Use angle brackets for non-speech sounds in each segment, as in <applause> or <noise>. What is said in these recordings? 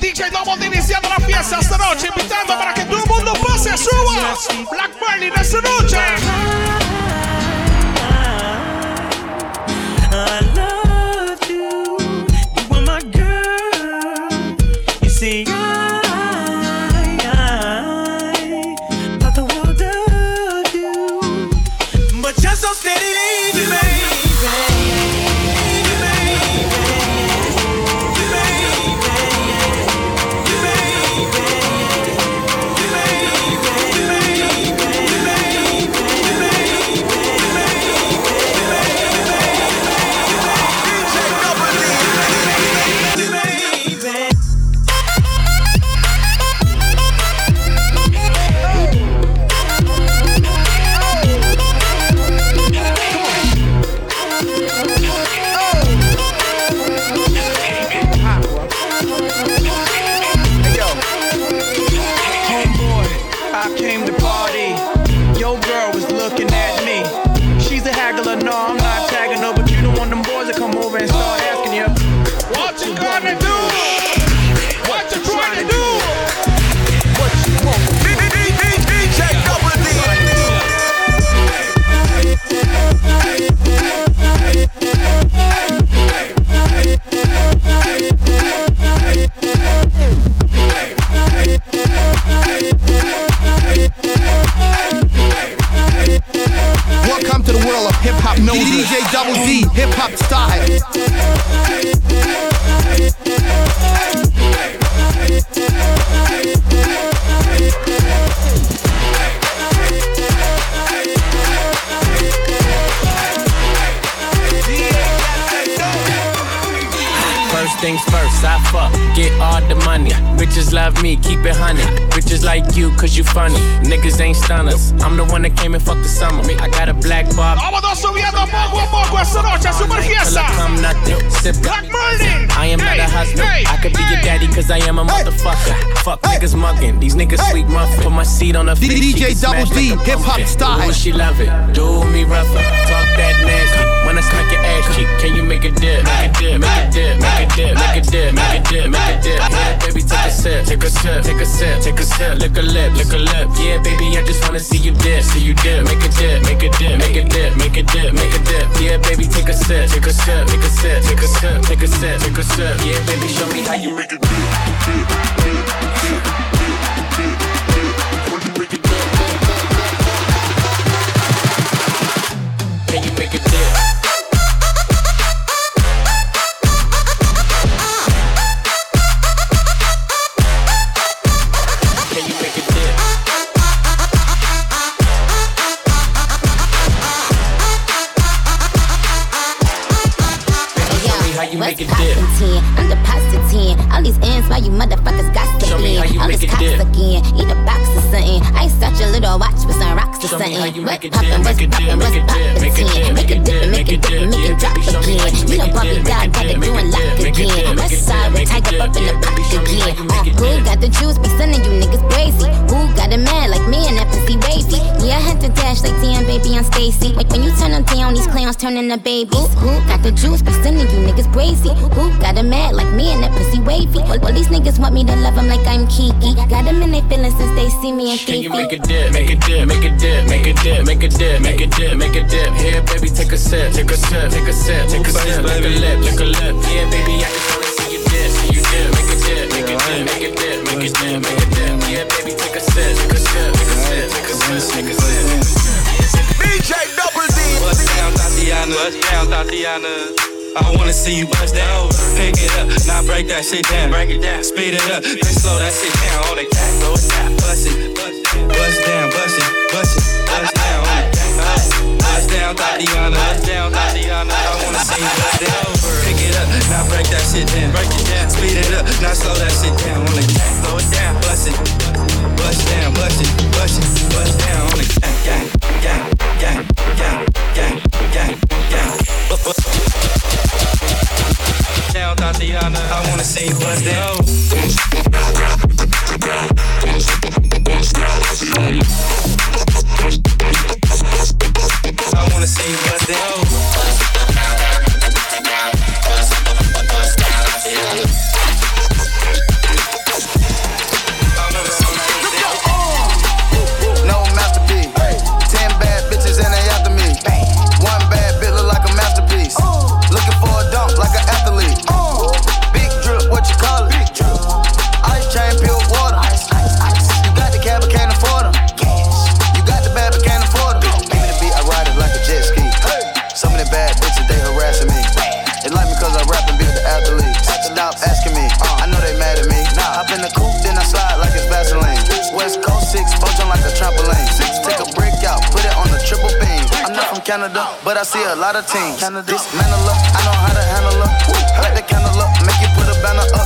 DJ D iniciando la fiesta esta noche, invitando para que todo el mundo pase, suba. Black de esta noche. Hop music. DJ Double D, hip hop style. Things first, I fuck, get all the money. Bitches love me, keep it honey. Bitches like you, cause you funny. Niggas ain't stunners. I'm the one that came and fucked the summer. I got a black bob. Vamos subiendo poco a poco esta noche, super Till fiesta. I come nothing. Black Birdie. I am not a husband. I could be your daddy cause I am a motherfucker. Fuck niggas mugging. These niggas sweet muffin. Put my seat on she DJ Double D, hip hop style. She love it. Do me rougher. That nasty. When I smack your ass cheek, can you make a dip? Make a dip, make a dip, make a dip, make a dip, make a dip, make a dip. Yeah, baby, take a sip, take a sip, take a sip, take a sip. Lick a lip, lick a lip. Yeah, baby, I just wanna see you dip, see you dip. Make a dip, make a dip, make a dip, make a dip, make a dip. Yeah, baby, take a sip, take a sip, take a sip, take a sip, take a sip, take a sip. Yeah, baby, show me how you make a dip. Make it dip, make it dip, make it dip, make it dip, make it dip, make it dip, make it drop again. make it God dip, got it it doing lock it again. West it side it Tiger dip, up in the pocket again. it Who got the juice? Be sending you niggas crazy. Who got a man like me and that pussy wavy? Yeah, I had to dash like damn baby on Stacy. When you turn them down, these clowns turn into babies. Who got the juice? Be sending you niggas crazy. Who got a man like me and that pussy wavy? Well, well, these niggas want me to love them like I'm Kiki. Got them in their feelings since they see me in Can you make it dip, make it dip, make it dip, make it dip, make it dip, make it dip, make it dip. Here, baby, take a sip, take a sip, take a sip, take a sip, lick a lip, lick a lip. Yeah, baby, I just wanna see you dip, see you dip, make it dip, make it dip, make it dip, make it dip, make it dip. Yeah, baby, take a sip, take a sip, take a sip, take a sip, take a sip. Tatiana. Bust down, Tatiana. I wanna see you bust down. Pick it up, now break that shit down. Break it down, speed it up, then slow that shit down. On the cat, slow it down. Bust it, bust down, bust it, bust it, bust down. On the cat, bust down, Tatiana. Bust down, Tatiana. I wanna see you bust down. Pick it up, now break that shit down. Break it down, speed it up, now slow that shit down. On the cat, slow it down. Bust it, bust down, bust it, bust it, bust down. On the cat, gang, gang, gang, gang, gang, Tatiana. I wanna see bust down. I wanna see you bust Canada, but I see a lot of teams. Dismantle up, I know how to handle her. Light the candle up, make you put a banner up.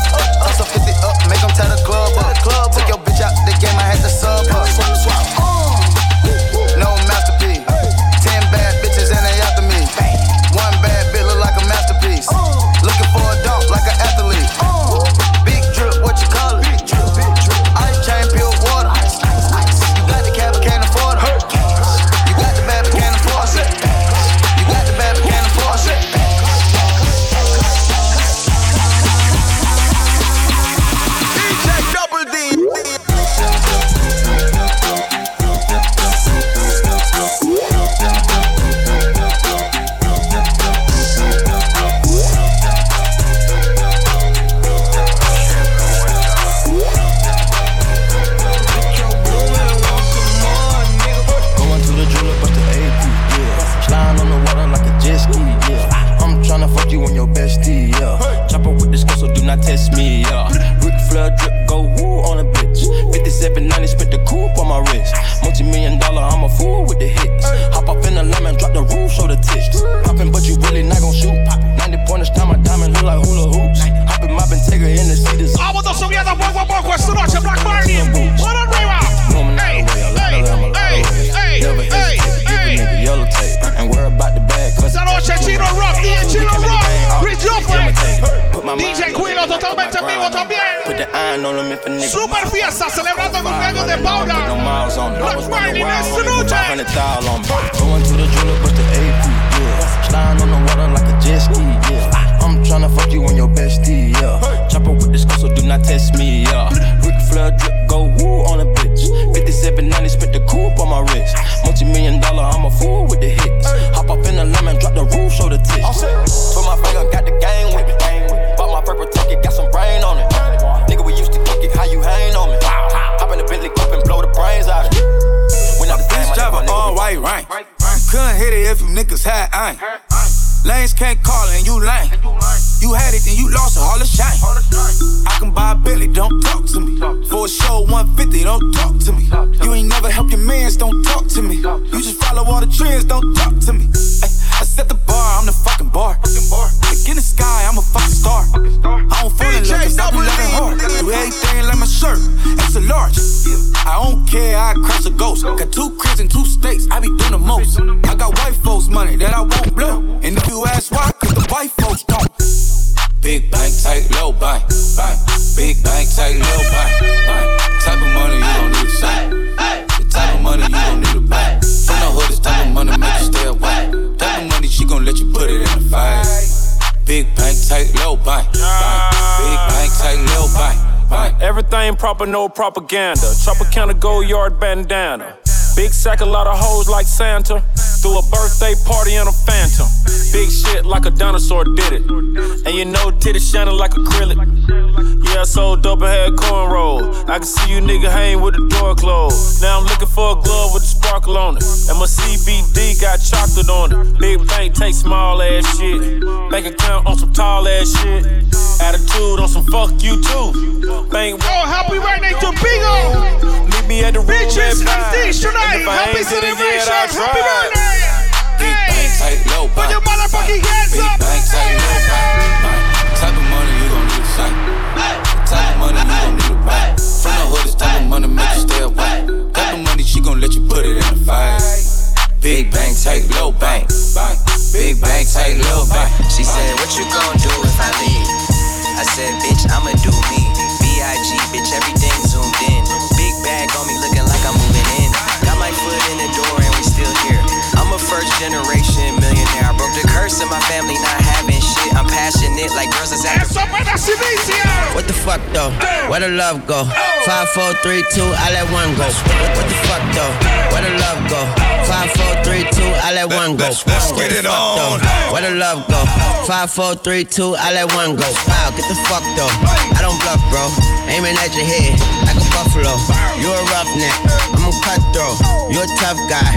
Proper, no propaganda. Tropicana gold yard bandana. Big sack, a lot of hoes like Santa. Threw a birthday party in a phantom. Big shit like a dinosaur did it. And you know, titties shining like acrylic. Yeah, I sold dope and had cornrow. I can see you nigga hang with the door closed. Now I'm looking for a glove with a sparkle on it. And my CBD got chocolate on it. Big bank take small ass shit. Bank account on some tall ass shit. Attitude on some fuck you too. Bank. Oh, happy birthday to Bigo! Meet me at the room Bitches and five. these tonight! And if I Happy celebration! Happy birthday! Big bank, Hey! tight, low Put bank. your motherfucking hands Big up! bank, tight, low bank. bank. Type of money you don't need to say. Type of money you don't need to buy. From the hood, this type of money make you stay away. Type of money she gon' let you put it in the fight. Big bank, tight, low bank. bank. Big bank, tight, low bank. She said, What you gon' do if I leave? I said, Bitch, I'ma do me. B.I.G. bitch, first generation millionaire. I broke the curse of my family not having shit. I'm passionate like girls that's at Eso para Civicia! what the fuck though? Where the love go? Five, four, three, two, I let one go. What, what the fuck though? Where the love go? Five, four, three, two, I let one go. Let's- let's What get the it fuck, on. though? Where the love go? Five, four, three, two, I let one go. Wow, get the fuck though. I don't bluff, bro. Aiming at your head like a buffalo. You a roughneck, I'm a cutthroat. You a tough guy.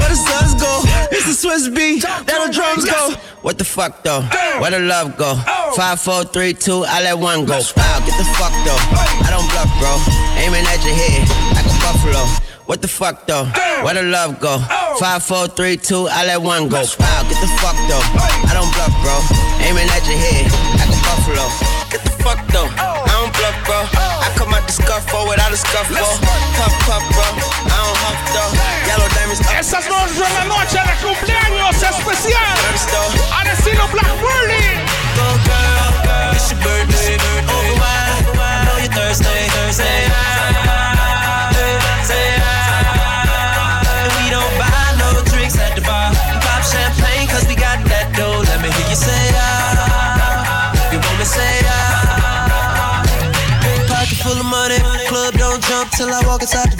Where the suns go? It's the Swiss beat. That the drums go. What the fuck though? Where the love go? Five, four, three, two. I let one go. Wow, get the fuck though. I don't bluff, bro. Aiming at your head like a buffalo. What the fuck though? Where the love go? Five, four, three, two. I let one go. Wow, get the fuck though. I don't bluff, bro. Aiming at your head like a buffalo. Get the fuck though. I don't bluff, bro. I come out the scuffle without a scuffle. Puff, puff, bro. I don't huff though. Esas no son la noche de cumpleaños especial al Black Burley. Go girl, girl, it's your birthday. Over wine, I know you're thirsty. Say hi, say hi. We don't buy no drinks at the bar. Pop champagne 'cause we got that dough. Let me hear you say ah. You want me say ah. Pocket full of money, club don't jump till I walk inside the doorway. Bottles of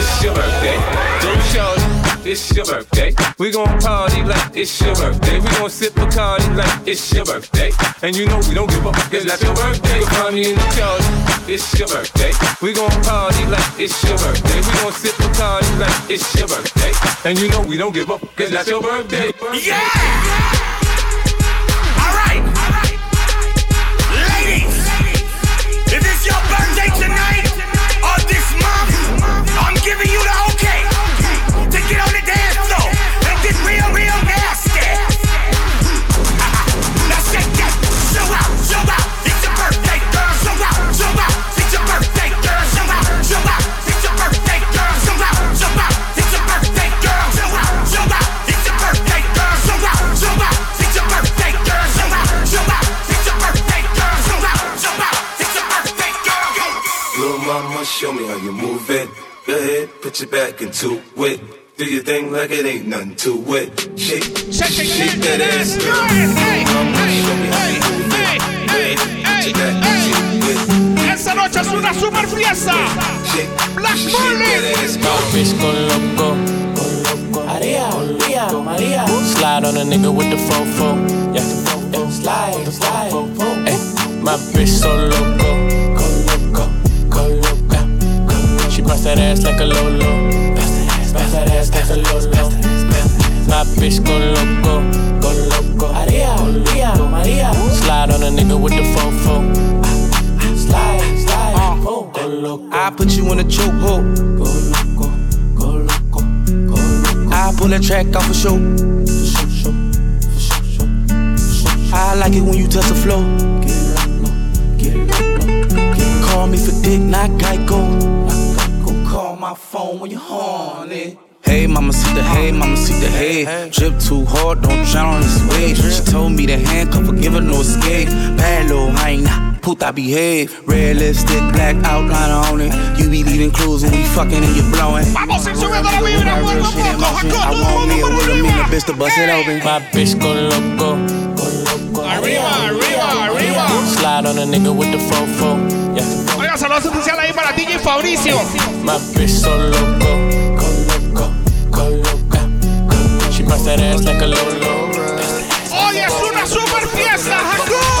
It's your birthday. Don't show it's your birthday. We gon' party like it's your birthday. We gon' sip a party like it's your birthday. And you know we don't give up cause that's your birthday. Find me in the Charlie, it's your birthday. We gon' party like it's your birthday. We gon' sip a party like it's your birthday. And you know we don't give up cause that's your birthday. Yeah! giving you the okay to get on the dance floor and get real, real nasty. <laughs> now shake that, show out, show out. It's your birthday, girl. Out, out. It's your birthday, girl. Out, out. It's your birthday, girl. Out, out. It's your birthday, girl. Out, out. It's your birthday, girl. Out, out. It's your birthday, girl. Little mama, show me how you move. Go ahead, put your back into it. Do your thing like it ain't nothing to it. Shake, shake, shake, shake that ass, girl. Mama, show me how you move it. Go ahead, put your back into it. Esta noche es una super fiesta. Black Marley. Bitch go loco. Maria, Maria, Maria. Slide on a nigga with the fofo. Yeah, yeah. slide, slide. Hey, my bitch so loco, bust that ass like a lolo. Bust that ass like a lolo. My bitch go loco, go loco. Maria, Maria, Maria. Slide on a nigga with the fofo. Slide, slide. Uh. Oh, go loco. I put you in a chokehold. Go loco, go loco, go loco. I pull that track off a show. I like it when you touch the floor. Call me for dick, not Geico. Call my phone when you're horny. Hey, mama, see the hey, mama, see the hey. Drip too hard, don't drown on this wave. She told me to handcuff her, give her no escape. Bad little hyena, puta behave. Red lipstick, black outline on it. You be leaving clues when we fucking and you blowing. Vamos a ir subiendo la vibra poco a poco. I want me a Wilhelmina bitch to bust it open. My bitch go loco. Arriba, arriba, arriba. Slide on a nigga with the fofo. Yeah. Oiga, saludos especial ahí para DJ Fabricio. My bitch so loco. Go loco, go loca. She bust that ass like a lolo. Hoy es una super fiesta, Haku.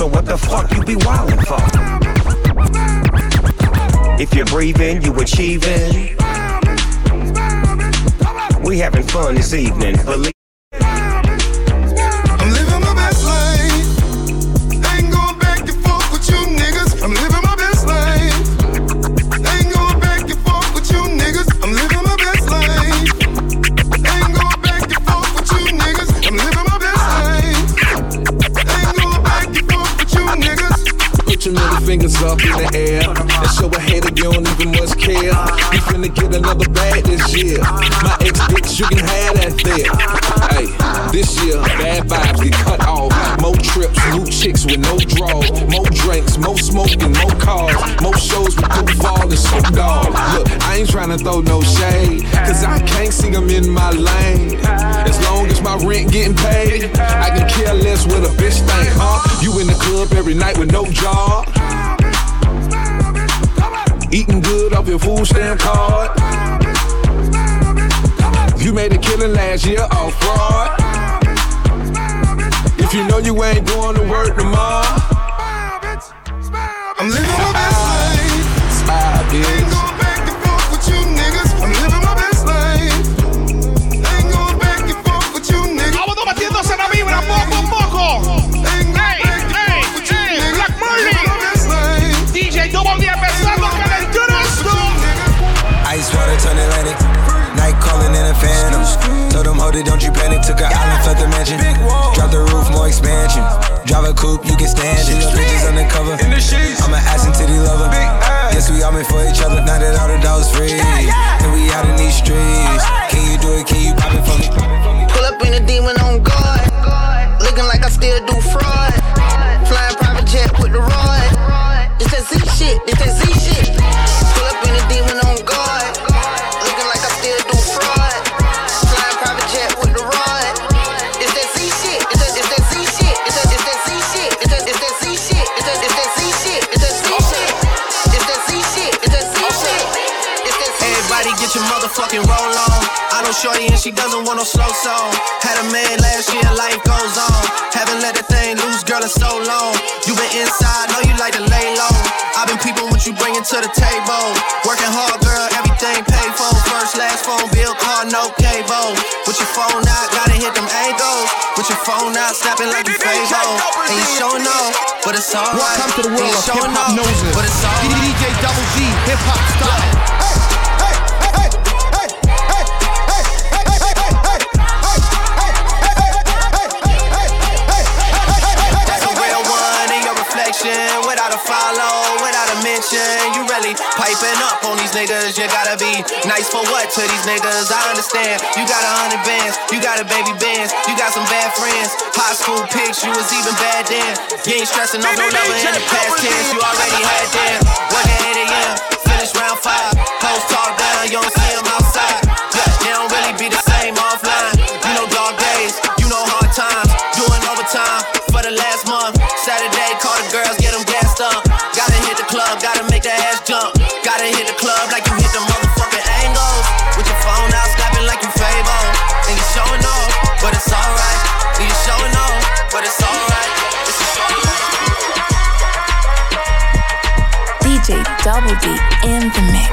So what the fuck you be wildin' for? If you're breathing, you achieving. We having fun this evening. Believe get another bag this year. My ex bitch, you can have that there. Hey, this year, bad vibes get cut off. More trips, new chicks with no draw. More drinks, more smoking, more cars. More shows with good fall and some dog. Look, I ain't tryna throw no shade, cause I can't see them in my lane. As long as my rent getting paid, I can care less what a bitch think, huh? You in the club every night with no job. Eating good off your food stamp card. You made a killing last year off fraud. If you know you ain't going to work tomorrow, I'm living my best life. smile, bitch. Hold it, don't you panic. Took an island, left the mansion. Drop the roof, more expansion. Drive a coupe, you can stand it. Bitches undercover. I'm an ass and titty lover. Guess we all meant for each other. Now that all the dogs free. And we out in these streets. Can you do it? Can you pop it for me? Pull up in a demon on guard. Looking like I still do fraud. Flying private jet with the rod. It's that Z shit. It's that Z shit. Fucking roll on. I know Shorty and she doesn't want no slow song. Had a man last year, life goes on. Haven't let the thing loose, girl, in so long. You been inside, know you like to lay low. I've been peeping what you bringing to the table. Working hard, girl, everything paid for. First, last phone bill, car, no cable. With your phone out, gotta hit them angles. With your phone out, snapping like you Fable. And you showing off, but it's alright. Welcome to the world And you of hip-hop noses. But it's alright. DJ Double D, hip hop style. A. You really piping up on these niggas. You gotta be nice for what to these niggas? I understand. You got a hundred bands, you got a baby bands, you got some bad friends. High school pics, you was even bad then. You ain't stressing off no lover in the past tense. You already had them. Work at 8 a.m., finish round five. Post talk down, you don't see them outside. The mix.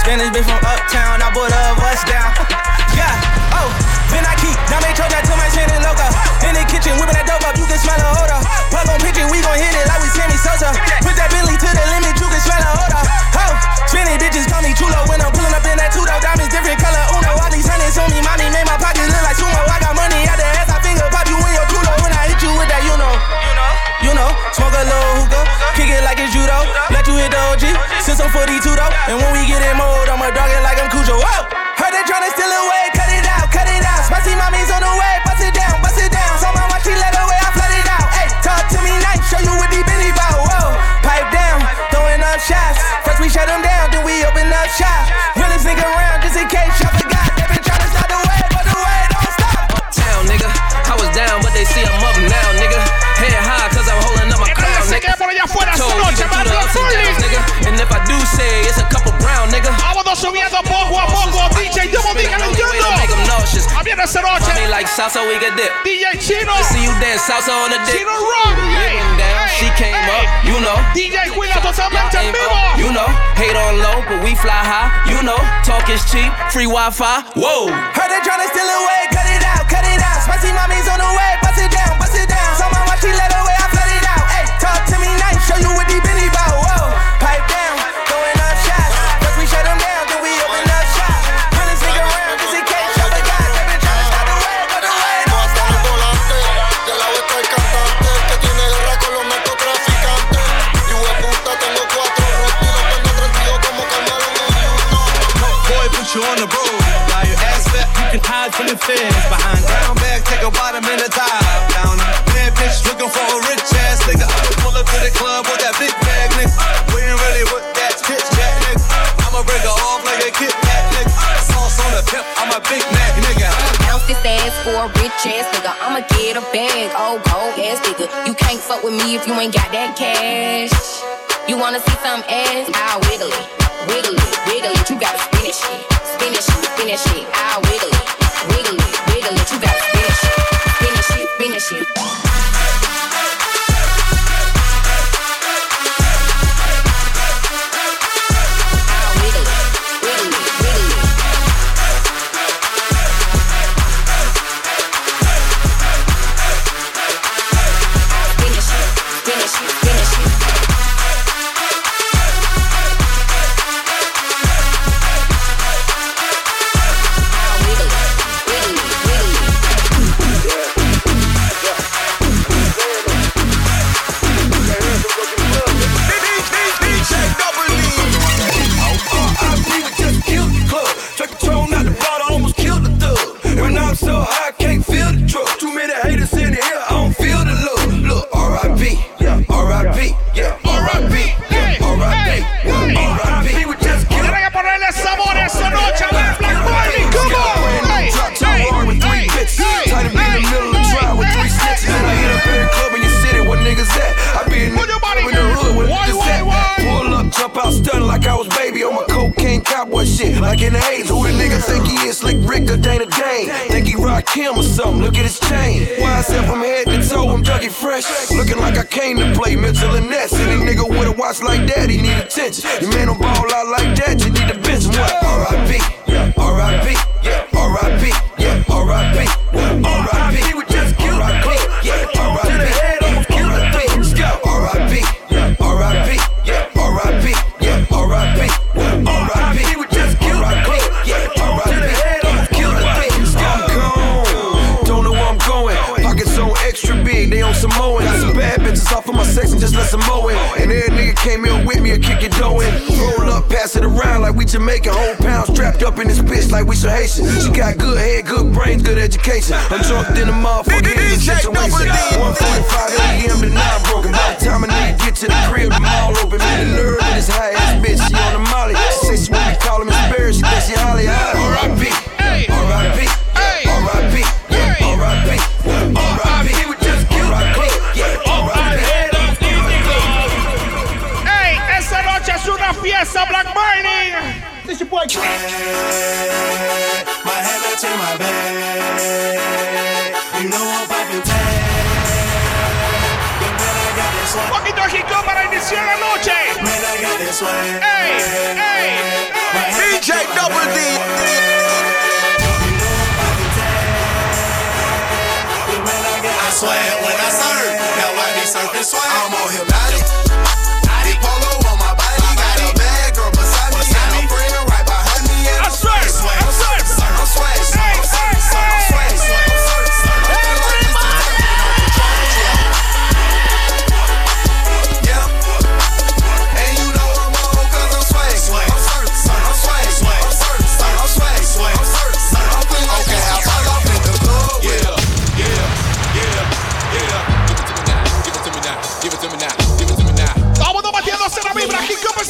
Spanish bitch from uptown, I put a bus down. 42 though. And when we get in mode, I'ma dog it like I'm Cujo. Whoa! Heard they tryna steal away, cut it out, cut it out. Spicy mommy's on the way, bust it down, bust it down. So my watch, she let away, I flood it out. Hey, talk to me nice, show you what in it bout. Whoa, pipe down, throwing up shots. First we shut them down, then we open up shop. Realest nigga around, nigga. Vámonos subiendo poco a poco. DJ Double D Way to make 'em calentando. nauseous. Habiendo esta noche. Mommy like salsa, we can dip. DJ Chino. I see you dance salsa on the dick. Chino Rock. Hey, Getting down, she came up, you know. DJ Cuida totalmente Y'all en aim vivo. You know, hate on low, but we fly high. You know, talk is cheap, free Wi-Fi. Whoa. Heard they tryna steal away, cut it out, cut it out. Spicy mommy's on the way, hide from the feds. Behind brown bag, take a bottom in the top down. Bad bitch looking for a rich ass nigga. Pull up to the club with that big bag, nigga. We ain't ready with that chit chat, nigga. I'ma break her off like a Kit Kat, nigga. Sauce on the pimp, I'm a Big Mac, nigga. Bounce this ass for a rich ass nigga. I'ma get a bag, oh cold ass nigga. You can't fuck with me if you ain't got that cash. You wanna see some ass? I'll wiggle it, wiggle it, wiggle it. You gotta spin it shit, spin it shit, spin it shit. I'll in the haze. Who the nigga think he is? Slick Rick or Dana Dane? Think he rock him or something? Look at his chain. Why I said from head to toe, I'm Dougie Fresh. Looking like I came to play Mitchell and Ness. Any nigga with a watch like that, he need attention. Your man don't ball out like that, you need to him. What? R.I.P. extra big, they on Samoan. Got some bad bitches off of my section, just let some mow in. And every nigga came in with me and kick it dough in. Roll up, pass it around like we Jamaican. Whole pound strapped up in this bitch like we some Haitian. She got good head, good brains, good education. I'm drunk in the motherfucker in this situation. 145 a.m. to 9 broken. By the time I need to get to the crib, the mall open. Man, the nerve in this high ass bitch. She on the molly. She say she wanna call him Barry. She think she Holly. R.I.P. fiesta, Black Burning. This your boy. My head up to my bed. You know I'm popping tag. But man, I got this one. Poquito rico para iniciar la noche. Man, I got this one. ¡Ey! ¡Ey! DJ Double D. I swear when I serve, now I be surfing swag. I'm on hypnotic.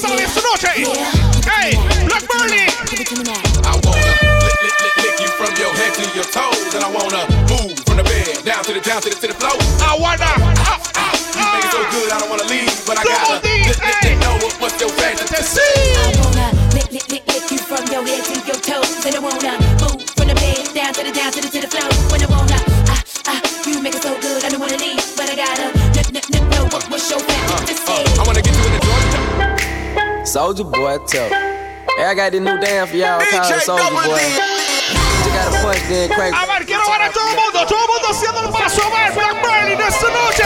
Comenzando esta noche. ¡Ey! Black Burning. I wanna lick, lick, lick, lick you from your head to your toes, and I wanna move from the bed down to the down to the to the floor. I wanna. You make it so good, I don't wanna leave, but I gotta Soldier boy, tell. Hey, I got this new dance for y'all called Soldier Boy. You gotta punch, then crank. A ver, quiero ver a todo el mundo, todo el mundo haciendo el paso a ver Black Burning esta noche.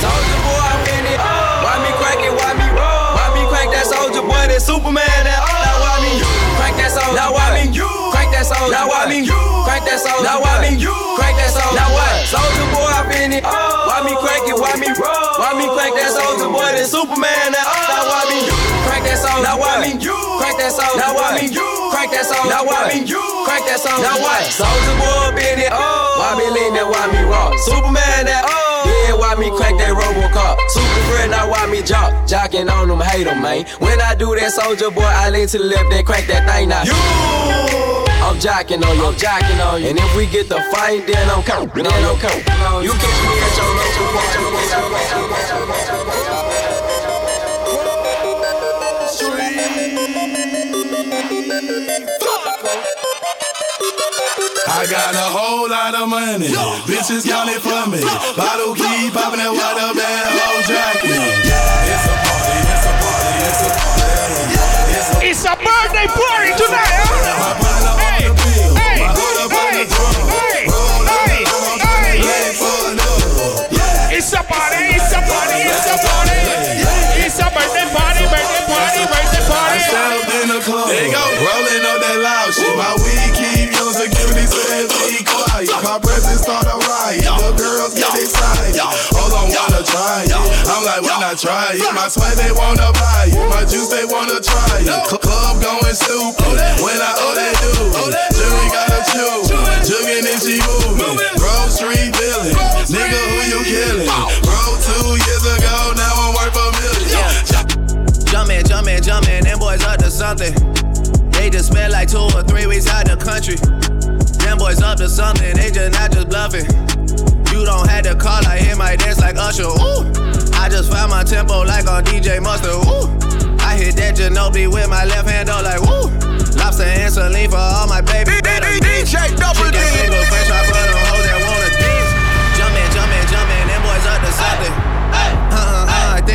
Soldier boy, I'm in it. Why me crank it? Why me roll? Why me crank that soldier boy? That Superman? That oh. Now why me crank that soldier? Now why me crank that soldier? Now why me crank that soldier? Now why me crank that soldier? Now what? Soldier boy, I'm in it. Why me crank it? Why me roll? Why me crank that soldier boy? That Superman? That oh. Now why me crank that soldier? Now why me crank that song. Now why me crank that song. Now why me crank that song. Now what? Soldier boy, in it. Why me lean that? Why me rock? Superman? That oh. Yeah, why me crank that Robocop? Super friend, now why me jock? Jocking on them, hate them, man. When I do that soldier boy, I lean to the left, then crank that thing now. I'm jocking on you, I'm jocking on you. And if we get the fight, then I'm coming, then I'm coming. You catch I got a whole lot of money. Bitches count it for me. Bottle keep popping that water bad whole jacket. It's a party, it's a party, it's a party. It's a birthday party tonight, huh? Hey, hey, hey, hey, hey, hey. It's a party, it's a party, it's a party. It's a birthday party, birthday party, birthday party. Stepped in the club, there you go. Rolling up that loud shit. My weed keep security says be quiet. My presence start a riot. The girls get excited. Hold on, wanna try it. I'm like, when I try it. My sweat they wanna buy it. My juice they wanna try it. Club going stupid. When I owe do it. Jury gotta chew. Jugging and she moving. Grocery dealing. Nigga, who you killing? Bro, two years ago, now I'm worth a million. Jumpin', jumpin', jumpin', them boys up to something. They just spent like two or three weeks out the country. Them boys up to something, they just not just bluffing. You don't have to call, I hear my dance like Usher. Ooh, I just found my tempo like on DJ Mustard. Ooh, I I hit that Ginobili with my left hand, though, like woo. Lobster and saline for all my baby. DJ Double D.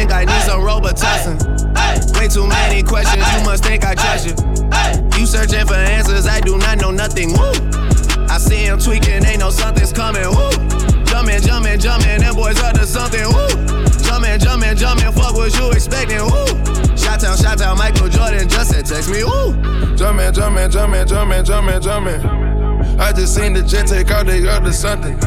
think I need some Robitussin. Way too many questions, you must think I trust you. You searching for answers, I do not know nothing. Woo! I see him tweaking, ain't no something's coming. Woo! Jumpin', jumpin', jumpin', them boys up to something. Woo! Jumpin', jumpin', jumpin', fuck what you expecting. Woo! Shout out, shout out, Michael Jordan just said text me. Woo! Jumpin', jumpin', jumpin', jumpin', jumpin', jumpin'. I just seen the jet take out, they got to something.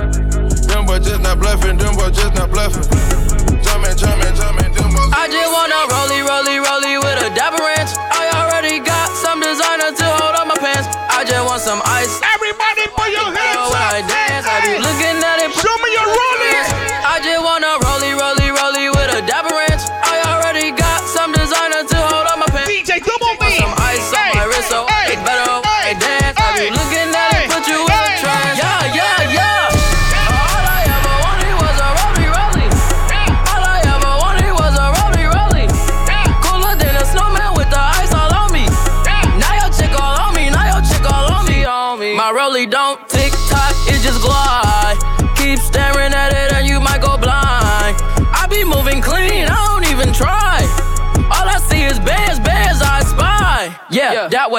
Them boys just not bluffing, them boys just not bluffing. Jumpin', jumpin', jumpin', them. I just wanna rollie, rollie, rollie with a dapper ranch. I already got some designer to hold on my pants. I just want some ice.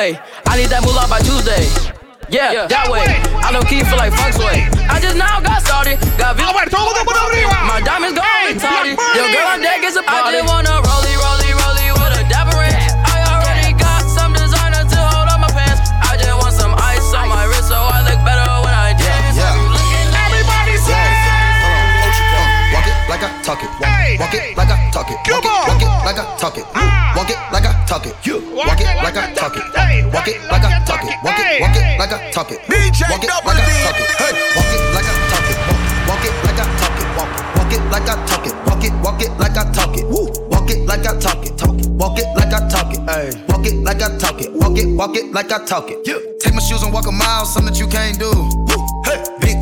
Way. I need that moolah by Tuesday. Yeah, that way. I don't keep feel like fuck's way. I just now got started. Got views. My diamonds going retarded. Your girl on deck is a party. I just wanna rollie, rollie, rollie with a dapper ranch. I already got some designer to hold on my pants. I just want some ice on my wrist so I look better when I dance. I be looking at Everybody say. Walk it like I talk it. Walk, walk it like I talk it. Walk it, walk it like I talk it. Walk it like I talk it. You walk it like I talk it. Walk it like I talk it. Walk it, walk it like I talk it. Walk it like I talk it. Walk it like I talk it. Walk it like I talk it. Walk, walk it like I talk it. Walk it, walk it like I talk it. Woo. Walk it like I talk it. Talk it. Walk it like I talk it. Hey, walk it like I talk it. Walk it, walk it like I talk it. Yeah. Take my shoes and walk a mile, something that you can't do. Woo. Hey.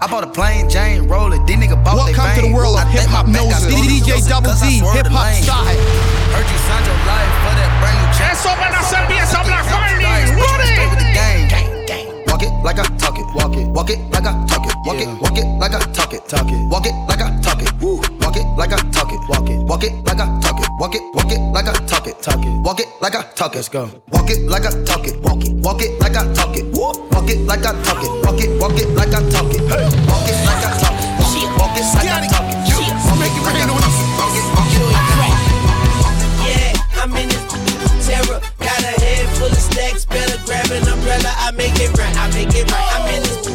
I bought a plain Jane roller. These niggas bought they Welcome to the world of hip-hop my noses. DJ Double cause I D, swerved the hip-hop lane. style. Heard you signed your life for that brand new check. Eso apenas empieza Black Friday. Stay with the Ready? Walk it like I talk it. Walk it. Walk it like I talk it. Walk it. Walk it like I talk it. Talk it. Walk it like I talk it. Woo. Walk it like I talk it. Walk it. Walk it like I talk it. Walk it. Walk it like I talk it. Talk it. Walk it like I talk it. Let's go. Walk it like I talk it. Walk it. Walk it like I talk it. Woo. Walk it like I talk it. Walk it. Walk it like I talk it. Hey. Walk it like I talk it. Walk it. Walk it like I talk it. Walk it like I talk it. Walk it. Walk it like I talk it. Yeah, I'm in this terror. Got a head full of stacks. Better grab an umbrella. I make it right. I make it right. I'm in this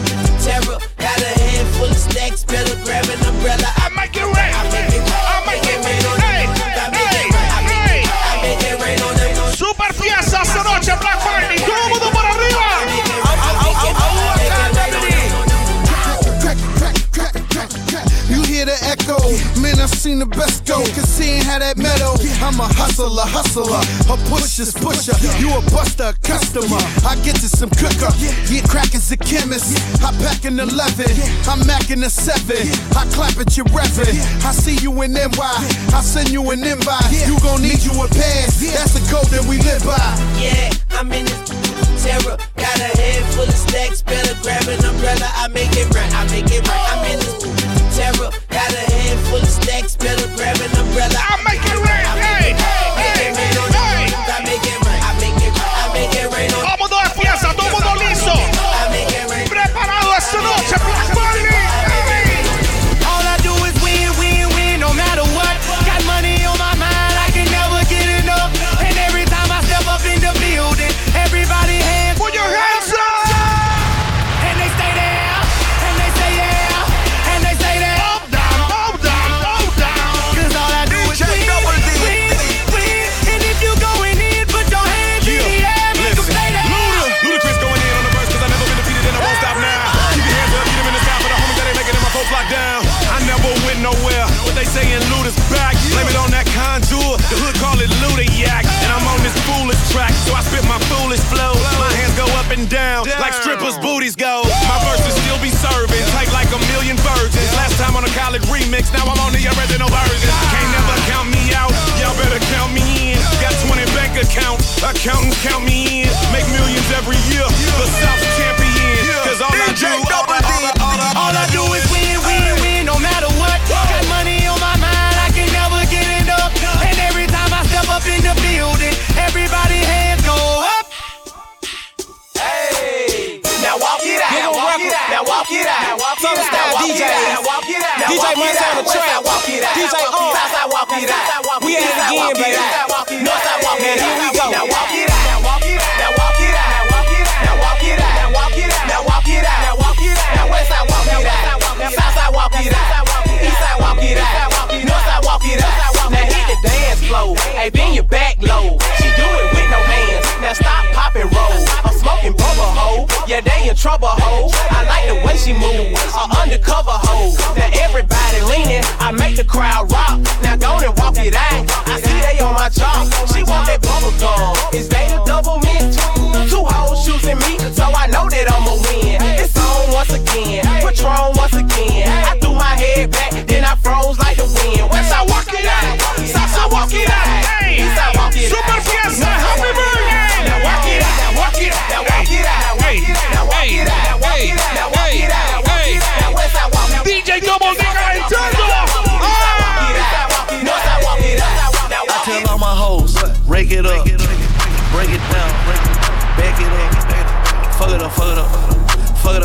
terror. Got a head full of stacks. Better grab an umbrella. Echo, man, I've seen the best go. Cause seeing how that meadow, I'm a hustler, hustler, a pusher's pusher. You a buster, a customer. I get to some cooker, yeah, crack is a chemist. I pack an 11, I'm macking a 7. I clap at your reverend. I see you in NY, I send you an invite. You gon' need you a pass, that's the code that we live by. Yeah, I'm in this terror. Got a head full of stacks. Better grab an umbrella. I make it right. I make it right. I'm in this terror. Got a head full of stacks. Better grab an umbrella. I make it rain, hey, remix, now I'm on the original version. Can't never count me out, y'all better count me in. Got 20 bank accounts, accountants count me in. Make millions every year, the South champion. Cause all I do, all, all, all, All I do is win, win, win, no matter what. Got money on my mind, I can never get enough. And every time I step up in the building, everybody hands go up. Hey, now walk it out. Walk it out. Now walk it out. Thomas style DJ. DJ Money on a track. DJ on. We at it again, baby. Now here we go. Now walk it out. Now walk it out. Now walk it out. Now walk it out. Now walk it out. Now walk it out. Now walk it out. Now west side walk it out. South side walk it out. East side walk it out. North side walk it out. Now hit the dance floor. Hey, bend your back low. Yeah, they in trouble hoe. I like the way she move. A undercover hoe. Now everybody leaning. I make the crowd rock. Now go and walk it out. I see they on my job. She want that bubble gum. Is they the double mint? Two hoes choosing me, so I know that I'ma win. It's on once again. Patron break it down, back it up, fuck it up, fuck it up,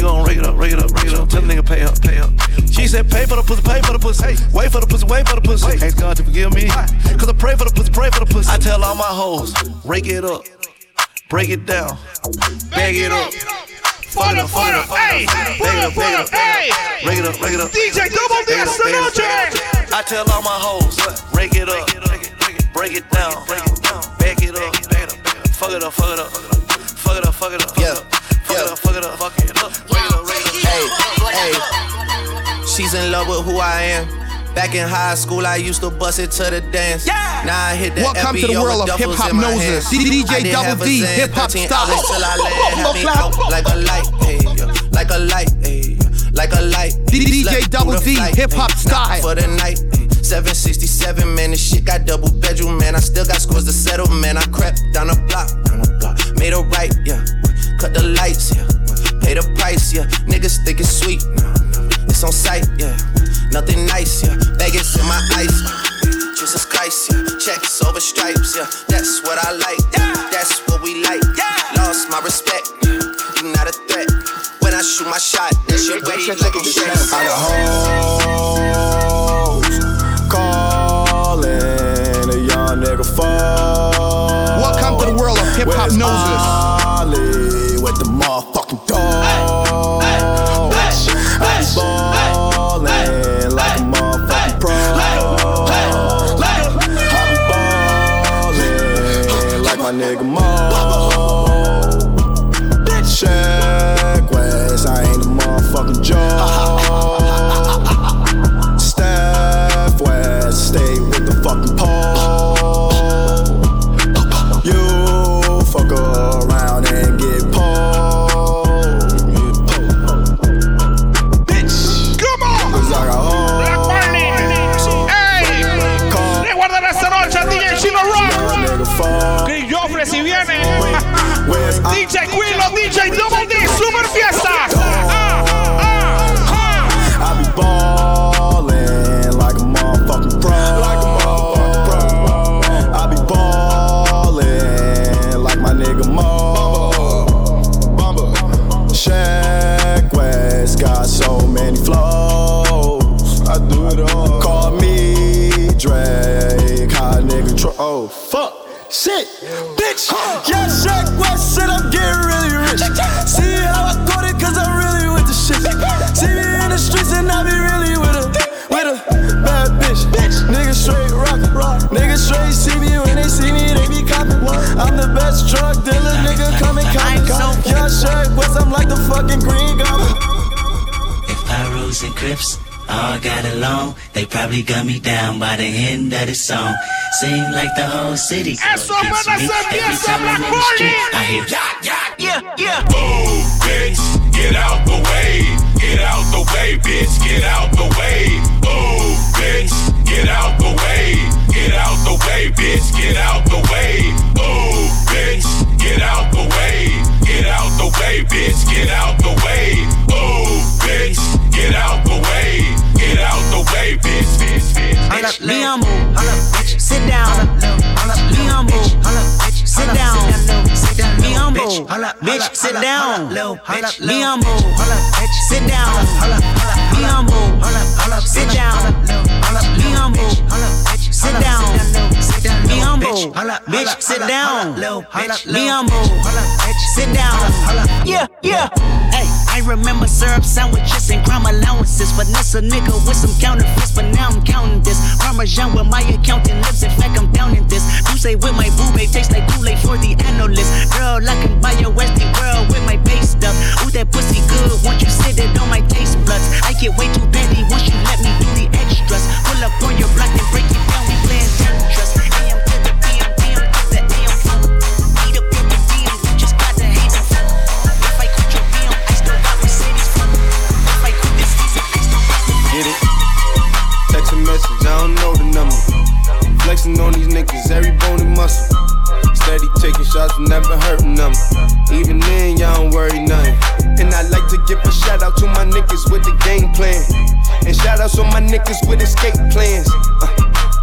gon' rake it up, rake it up, rake it up. Tell the nigga pay up, pay up. She said pay for the pussy, pay for the pussy. Wait for the pussy, wait for the pussy. Ask God to forgive me. Cause I pray for the pussy, pray for the pussy. I tell all my hoes, rake it up, break it down, bag it up. Fuck it up, fuck it up, fuck it up. Bag it up, bag it up, rake it up, rake it up. DJ Double D Bag it up, esta bag it up, noche. bag it up. I tell all my hoes, rake it up, break it down, bag it up, fuck it up, fuck it up, fuck it up, fuck it up, fuck it up, fuck it up, fuck it up, fuck it up, rake it up, rake it up. Hey, hey. She's in love with who I am. Back in high school, I used to bust it to the dance. Yeah. Now I hit the Welcome to the world of hip-hop noses. hand. DJ Double have a D, Zen, hip-hop 13 style. till I land. Me out like a light, hey, like a light, hey, like a light. DJ Double through D, hip-hop hey, style. For the night, 767, man, this shit got double bedroom, man. I still got scores to settle, man. I crept down the block, down the block. Made a right, yeah. Cut the lights, yeah. Pay the price, yeah. Niggas think it's sweet, no, no. It's on sight, yeah. Nothing nice, yeah. Vegas in my ice. Jesus Christ, yeah. Checks over stripes, yeah. That's what I like, yeah. That's what we like. Yeah. Lost my respect, you not a threat. When I shoot my shot, that shit ready like a shit. I got hoes calling a young nigga fall. Welcome to the world of hip hop noses. Ollie with the motherfucking be ballin' like a motherfucking pro. Ballin' like my nigga Mo. Check West, I ain't a motherfucking joke. DJ Double D, Super Fiesta. Ah, I be ballin' like a motherfucking pro. Like a motherfucking pro. I be ballin' like my nigga Mo. Bumba. Shaq West got so many flows. I do it all. Call me Drake, hot nigga. Tro- oh fuck. Shit, bitch. Yeah, Shaq West said I'm getting really rich. See how I got it, cause I'm really with the shit. See me in the streets and I be really with a, with a bad bitch. Niggas straight rock, rock. Niggas straight see me when they see me, they be copping. I'm the best drug dealer, nigga. Come and cop, cop. Yeah, Shaq West, I'm like the fucking green goblin. If I Pyros and Crips all got along, they probably got me down by the end of the song. Seem like the whole city Eso me. Every time I'm in the street, I hear Yeah, yeah. Move, bitch, bitch, sit down. Be humble, sit down. Be humble, sit down. Be humble, sit down. Be humble, bitch, sit down. Be humble, sit down. Yeah, yeah. Hey, I remember syrup sandwiches and crime allowances. Finesse a nigga with some counterfeits, but now I'm counting this. Parmesan with my accountant lips. In fact, I'm down in this. You say with my boo babe tastes like Kool-Aid for the analyst. Girl, I can buy your Westie world with my base stuff. Ooh, that pussy good. Once you sit it on my taste buds, I get way too petty once you let me do the extras. Pull up on your block and break it down. Flexing on these niggas, every bone and muscle. Steady taking shots, never hurting them. Even then, y'all don't worry nothing. And I like to give a shout out to my niggas with the game plan. And shout outs on my niggas with escape plans. Uh,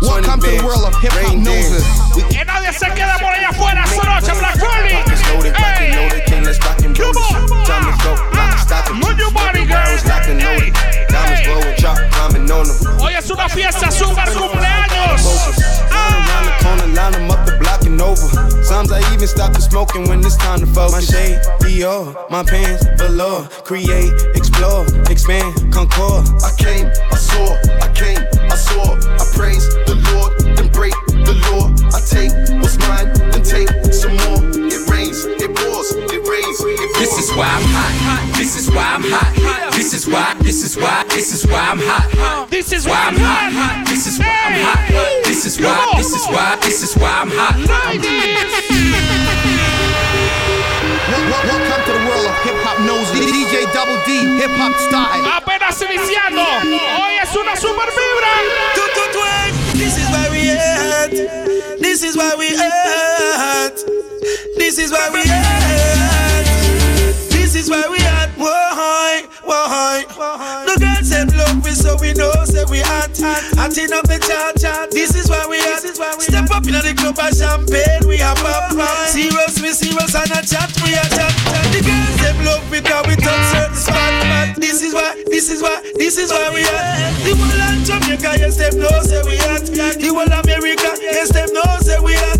Welcome to the world of hip hop rain dance. noses. We Que nadie se queda por allá afuera esta noche, Black Friday. Pockets loaded, rockin' loaded, can't let's rock and roll this. Time to go, lock and stock and Move your body, girl. barrels locked and loaded. Diamonds glowing, chop climbing on. Hoy es una fiesta super cumpleaños. Around the corner, line them up the block and over. Sometimes I even stop the smoking when it's time to focus. My shade, Dior, my pants, velour. Create, explore, expand, concord. I came, I saw, I came, I saw, I praise the Lord, then break the law. I take what's mine, then take some more. This is why I'm hot. This is why I'm hot. This is why. This is why. This is why I'm hot. This is why I'm hot. This is why I'm hot. This is why. This is why. This is why I'm hot. Wel- wel- Welcome to the world of hip hop knows DJ Double D, hip hop style. Apenas iniciando. Hoy es una super vibra. This is why we at. This is why we at. This is why we at. This is why we at. Why? Why? The girls them love me, so we know say we at. Acting up the chart, chart. This is why we at. Step up in the club and champagne, we have pop. Serious, we serious and a chat, we a chat. The girls them love me, cause we touch certain spot. This is why, this is why, this is why we at. The whole of Jamaica, yes, them know say we at. The whole of America, yes, them know say we at.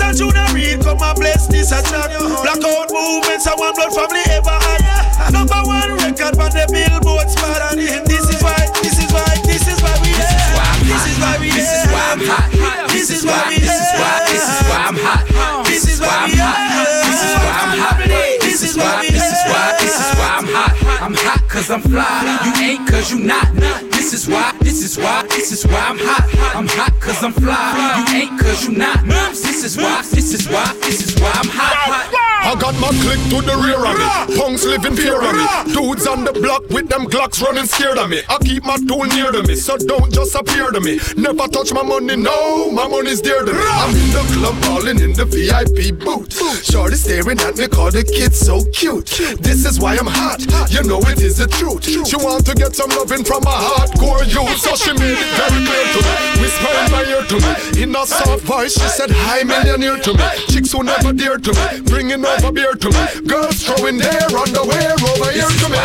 And Junior Reed come and bless this a track. Blackout movements and one blood family ever had. Number one record on the billboard spot. This is why, this is why, this is why we at. This is why we This is why I'm hot. This is why we This is why. This is why I'm hot. This is why I'm we hot. This is why I'm hot. This is why. This is why. This is why I'm hot. I'm hot cause I'm fly. You ain't cause you not. This is why. This is why. This is why I'm hot. I'm hot cause I'm fly. You ain't cause you not. This is why. This is why. This is why I'm hot. I got my click to the rear of me. Punks living fear of me. Dudes on the block with them Glocks running scared of me. I keep my tool near to me, so don't just appear to me. Never touch my money, no, my money's dear to me. I'm in the club balling in the VIP booth. Shorty staring at me, call the kid so cute. This is why I'm hot, you know it is the truth. She want to get some loving from a hardcore youth, so she made it very clear to me. Whisper in my ear to me, in a soft voice, she said, Hi, millionaire to me. Chicks who never dare to me, bringing over beer to me. Girls throwing their underwear over here to me.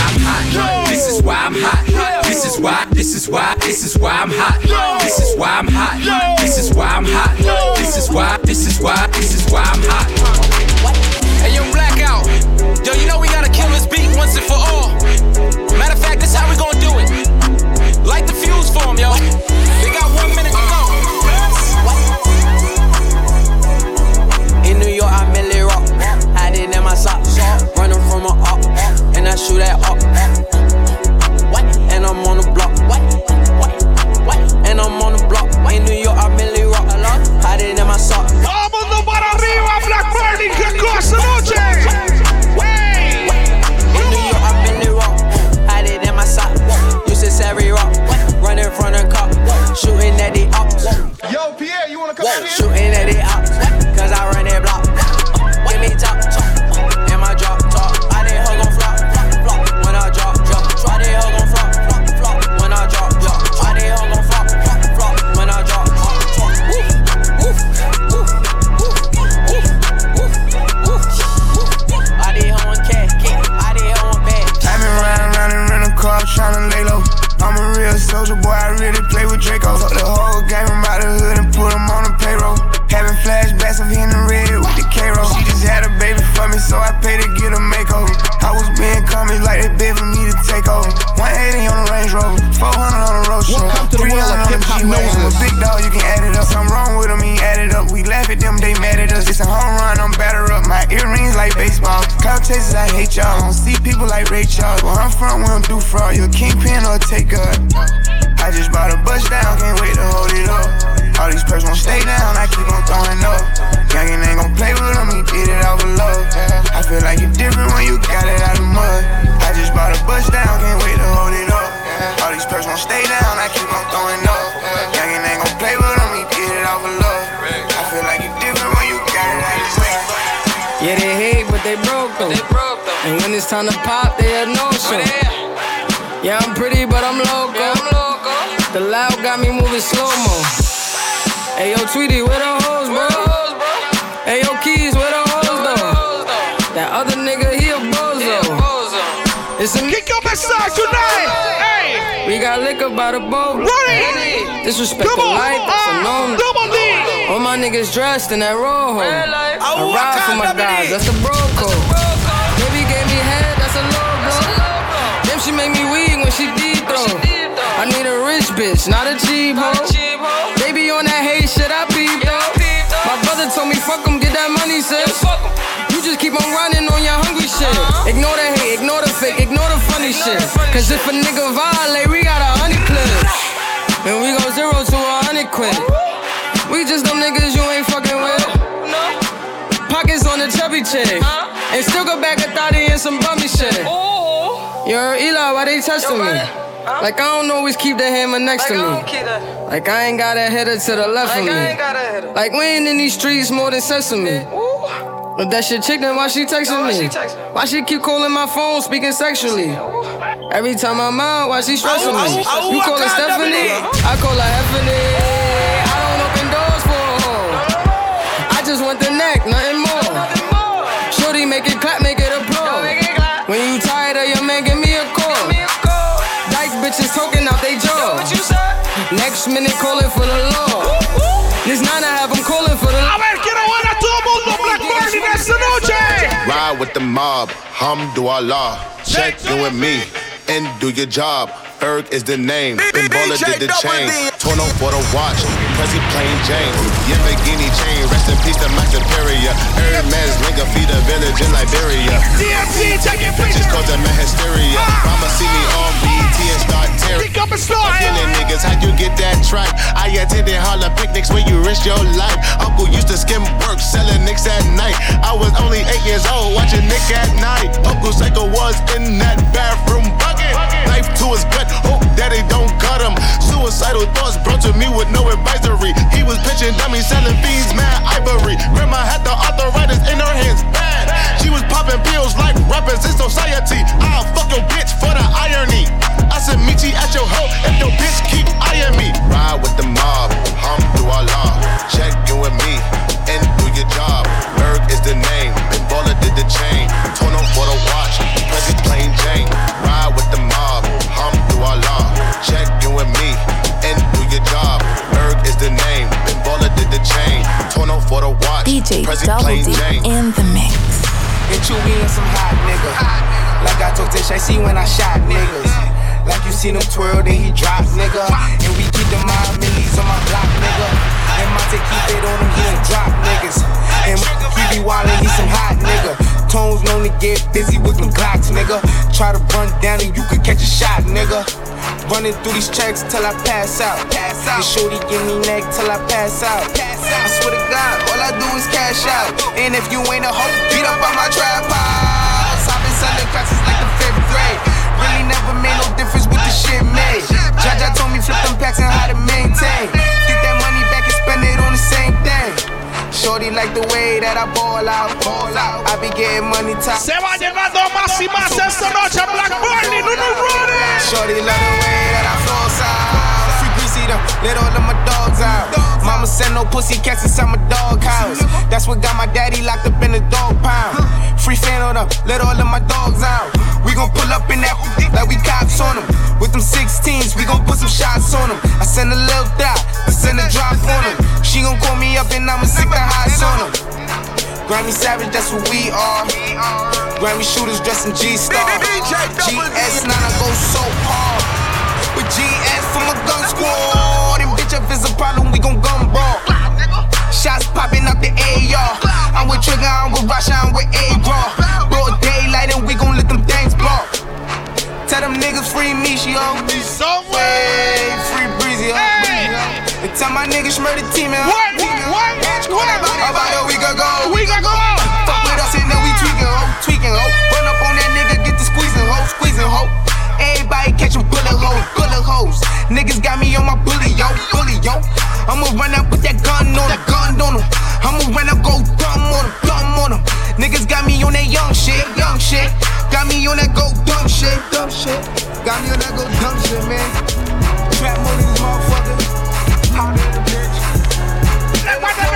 This is why I'm hot. This is why. This is why. This is why I'm hot. This is why I'm hot. This is why I'm hot. This is why. This is why, this is why I'm hot. Hey, yo, blackout. Yo, you know we gotta kill this beat once and for all. Matter of fact, this how we gonna do it. Light the fuse for 'em, yo. They got one minute to go. In New York, I merely rock. Hiding in my socks. Running from a up. And I shoot at up. And I'm on the shooting at the ops. Yo, Pierre, you wanna come Whoa. out? Shooting at the ops, cause I run that block. Give me top, top, and my drop, top. I did hug on flop, flop, flop, when I drop, drop. Try did hug on flop, flop, flop, when I drop, drop. Try did hug on flop, flop, flop, when I drop, drop. Woof, woof, woof, woof, woof, woof, woof, woof. I did hug on cat, kick, I did hug on bad. I been riding around and rent a car, trying to lay a soldier boy, I really play with Draco. Fuck the whole game, I'm out the hood and put him on the payroll. Having flashbacks of hitting the red with the K-roll. She just had a baby for me, so I paid to get a makeover. I was being coming like they bid for me to take over. 180 on the Range Rover, 400 on the road show. Welcome to the world of 300 on the hip-hop G-Wagon. I'm a noses. big dog, you can add it up. Something wrong with them, he add it up. We laugh at them, they mad at us. It's a home run, I'm batter up. My earrings like baseball. Cloud chasers, I hate y'all. I don't see people like Ray Charles. Where I'm from, we don't do fraud. You a kingpin or a taker. I just bought a bus down, can't wait to hold it up. All these perks won't stay down, I keep on throwing up. Youngin' ain't gon' play with him, he did it out of love. I feel like it's different when you got it out of mud. I just bought a bus down, can't wait to hold it up. All these perks won't stay down, I keep on throwing up. Youngin' ain't gon' play with him, he did it out of love. I feel like it's different when you got it out of mud. Yeah, they hate, but they broke though. And when it's time to pop, they had no show. Yeah, I'm pretty, but I'm loco. The loud got me moving slow mo. Hey, yo, Tweety, where the hoes, bro? Hey, yo, Keys, where the hoes, though? That other nigga, he a bozo. It's a Kick up inside tonight. Hey. We got liquor by the boat. Disrespect the on. life, that's a Ah, no double D. All my niggas dressed in that rojo. I ride for my guys, that's the bro code. Baby gave me head, that's a low blow. Damn, she make me weak when she deep throw. I need a rich bitch, not a cheap hoe. Baby on that hate shit, I peep though. My brother told me fuck 'em, get that money, sis. You just keep on running on your hungry shit. Ignore the hate, ignore the fake, ignore the funny shit. Cause if a nigga violate, we got a honey clip. And we go zero to a hundred quid. We just them niggas you ain't fucking with. Pockets on the chubby chick. And still go back a thotty and some bummy shit. You heard Eli, why they testing me? Like I don't always keep the hammer next to me. Like I ain't got a header to the left of me. Like we ain't in these streets more than sesame. But that shit chick, then why she texting me? Why she keep calling my phone, speaking sexually? Every time I'm out, why she stressing me? You call her Stephanie? I call her Heffany. I don't open doors for hoe. I just want the neck, nothing more. Shorty, make it clap, make it bitches talking out they jaw. Next minute calling for the law. This nine I have them calling for the A ver, quiero ver a todo mundo Black Burning esta noche. Ride with the mob, hamdulillah. Check you and me, and do your job. Erg is the name, Ben Baller did the chain. Torn up for the watch, Prezi plain Jane. Yamagini chain, rest in peace to my superior. Hermes link a feed a village in Liberia. DMC, taking pictures. Bitches cause them in hysteria. Ah. Mama see me on BT and start tearing. Pick up and start. Killing niggas, how you get that track? I attended Harlem picnics where you risk your life. Uncle used to skim work, selling nicks at night. I was only eight years old, watching Nick at night. Uncle Psycho was in that bathroom bucket. Knife to his gut, hope daddy don't cut him. Suicidal thoughts brought to me with no advisory. He was pitching dummies, selling fiends, mad ivory. Grandma had the arthritis in her hands, bad. She was popping pills like rappers in society. See when I shot niggas. Like you seen him twirl, then he drop, nigga. And we keep the mind millies on my block, nigga. And Monte keep it on him, he drop niggas. And he be wildin', he some hot nigga. Tones known to get busy with them Glocks, nigga. Try to run down and you could catch a shot, nigga. Running through these checks till I pass out. Pass out. And shorty give me neck till I pass out. Pass out. I swear to God, all I do is cash out. And if you ain't a hoe, beat up on my trap Really never made no difference with the shit made. Jaja told me flip them packs and how to maintain. Get that money back and spend it on the same thing. Shorty like the way that I ball out, ball out. I be getting money top. Se va llegando más y más esta noche Black Burning, no no running. Shorty love the way that I floss out. Free greasy them, let all of my dogs out. Mama said no pussy cats inside my dog house. That's what got my daddy locked up in the dog pound. Free fan on them, let all of my dogs out. We gon' pull up in that like we cops on them. With them 16s, we gon' put some shots on them. I send a little dot, I send a drop on them. She gon' call me up and I'ma stick the highs on them. Grammy Savage, that's what we are. Grammy shooters dressed in G-Star. GS9, I go so hard. With GS from a gun squad. And bitch, if it's a problem, we gon' gun ball. Shots popping out the AR. I'm with Trigger, I'm with Rasha, I'm with A-Raw. Broad daylight and we gon' let them things blow. Tell them niggas free me, she on me somewhere. Free breezy, oh. And tell my niggas murder team and What? What? What? About a week ago. We gon' go. Fuck with us and then we tweaking, ho, tweaking, ho. Run up on that nigga, get the squeezing, ho, squeezing, ho. Everybody catching bullet holes, bullet holes. Niggas got me on my bully, yo, bully, yo. I'ma run up with that gun on him, gun on him. I'ma run up, go dumb on him, dumb on him. Niggas got me on that young shit, young shit. Got me on that go dumb shit, dumb shit. Got me on that go dumb shit, man. Trap money, these motherfuckers.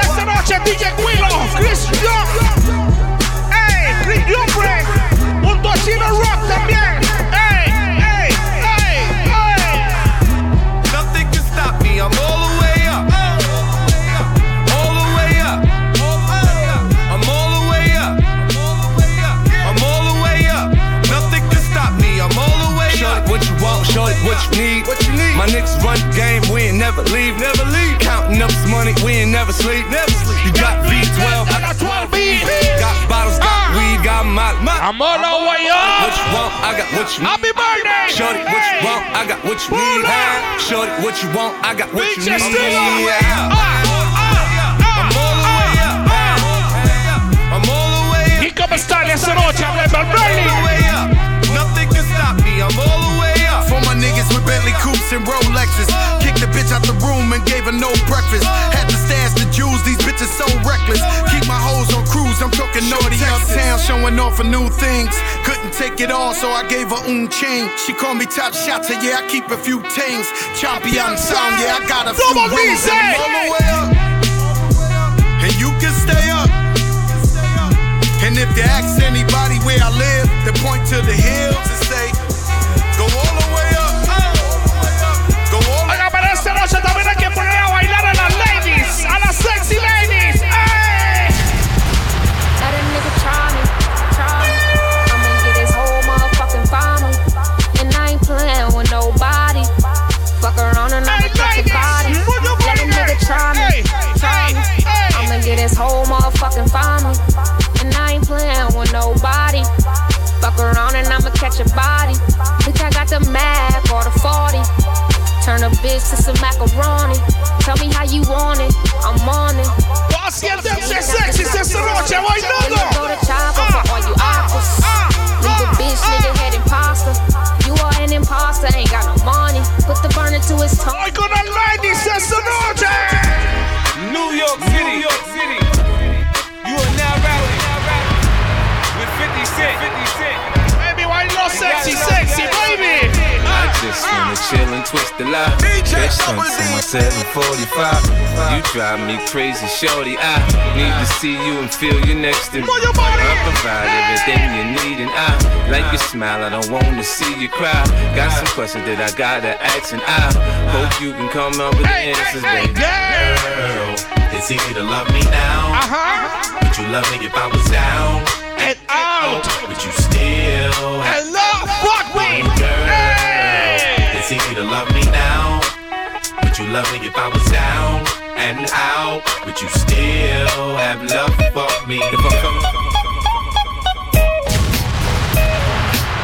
Esta noche DJ Quilo, Chris Young. Ey, Chris Young, junto a Chino Rock también. Need? What you need? My niggas run the game. We ain't never leave. Never leave. Counting up some money. We ain't never sleep. Never sleep. You got V12. I got 12 B. Got bottles. Got ah. weed. Got my. my I'm all the way up. What you want? I got what you need. Happy birthday. Shorty, what you want? I got what you need. Hola. Shorty, what you want? I got what you Bitch, need. still on. Yeah. I'm all the way up. I'm all the way up. Y como están esta noche, Black All the Burning. way up. Nothing can stop me. I'm all the way up. For my niggas with Bentley coupes and Rolexes. Kicked the bitch out the room and gave her no breakfast. Had to stash the jewels, these bitches so reckless. Keep my hoes on cruise, I'm talking naughty uptown, showing off for new things. Couldn't take it all, so I gave her un chain. She called me top shot, shotter, yeah, I keep a few things. Champion sound, yeah, I got a few rings. And I'm say. all the way up. And you can stay up. And if you ask anybody where I live, they point to the hills and say, go all Noche también hay que poner a bailar a las ladies, a las sexy ladies. Ey. Let a nigga try me, try me. I'ma get his whole motherfucking family. And I ain't playing with nobody. Fuck around and I'ma catch your body. Let a nigga try me, try me. I'ma get his whole motherfucking family. And I ain't playing with nobody. Fuck around and I'ma catch your body. Bitch, I got the Mac or the 40. Turn a bitch to some macaroni. Tell me how you want it. I'm on it. Siéntense sexy esta noche Go bailando. to chopper for all you aquas. Leave a ah, ah, bitch ah. nigga head imposter. You are an imposter, ain't got no money. Put the burner to his tongue. Hoy con las ladies esta noche. New York City. New York City. You are now rallying with 50 Cent. 50 Cent. Baby, bailo sexy, sexy, baby. I just wanna chill and twist the lie. Bitch, sent to my 745. You drive me crazy, shorty. I need to see you and feel you next to me. I provide everything you need, and I like your smile. I don't wanna see you cry. Got some questions that I gotta ask, and I hope you can come up with the answers, baby. Girl, It's easy to love me now. Uh-huh. Would you love me if I was down and out? Would you still Hello, fuck me. girl? It's easy to love me now. Would you love me if I was down and out? Would you still have love for me? If I come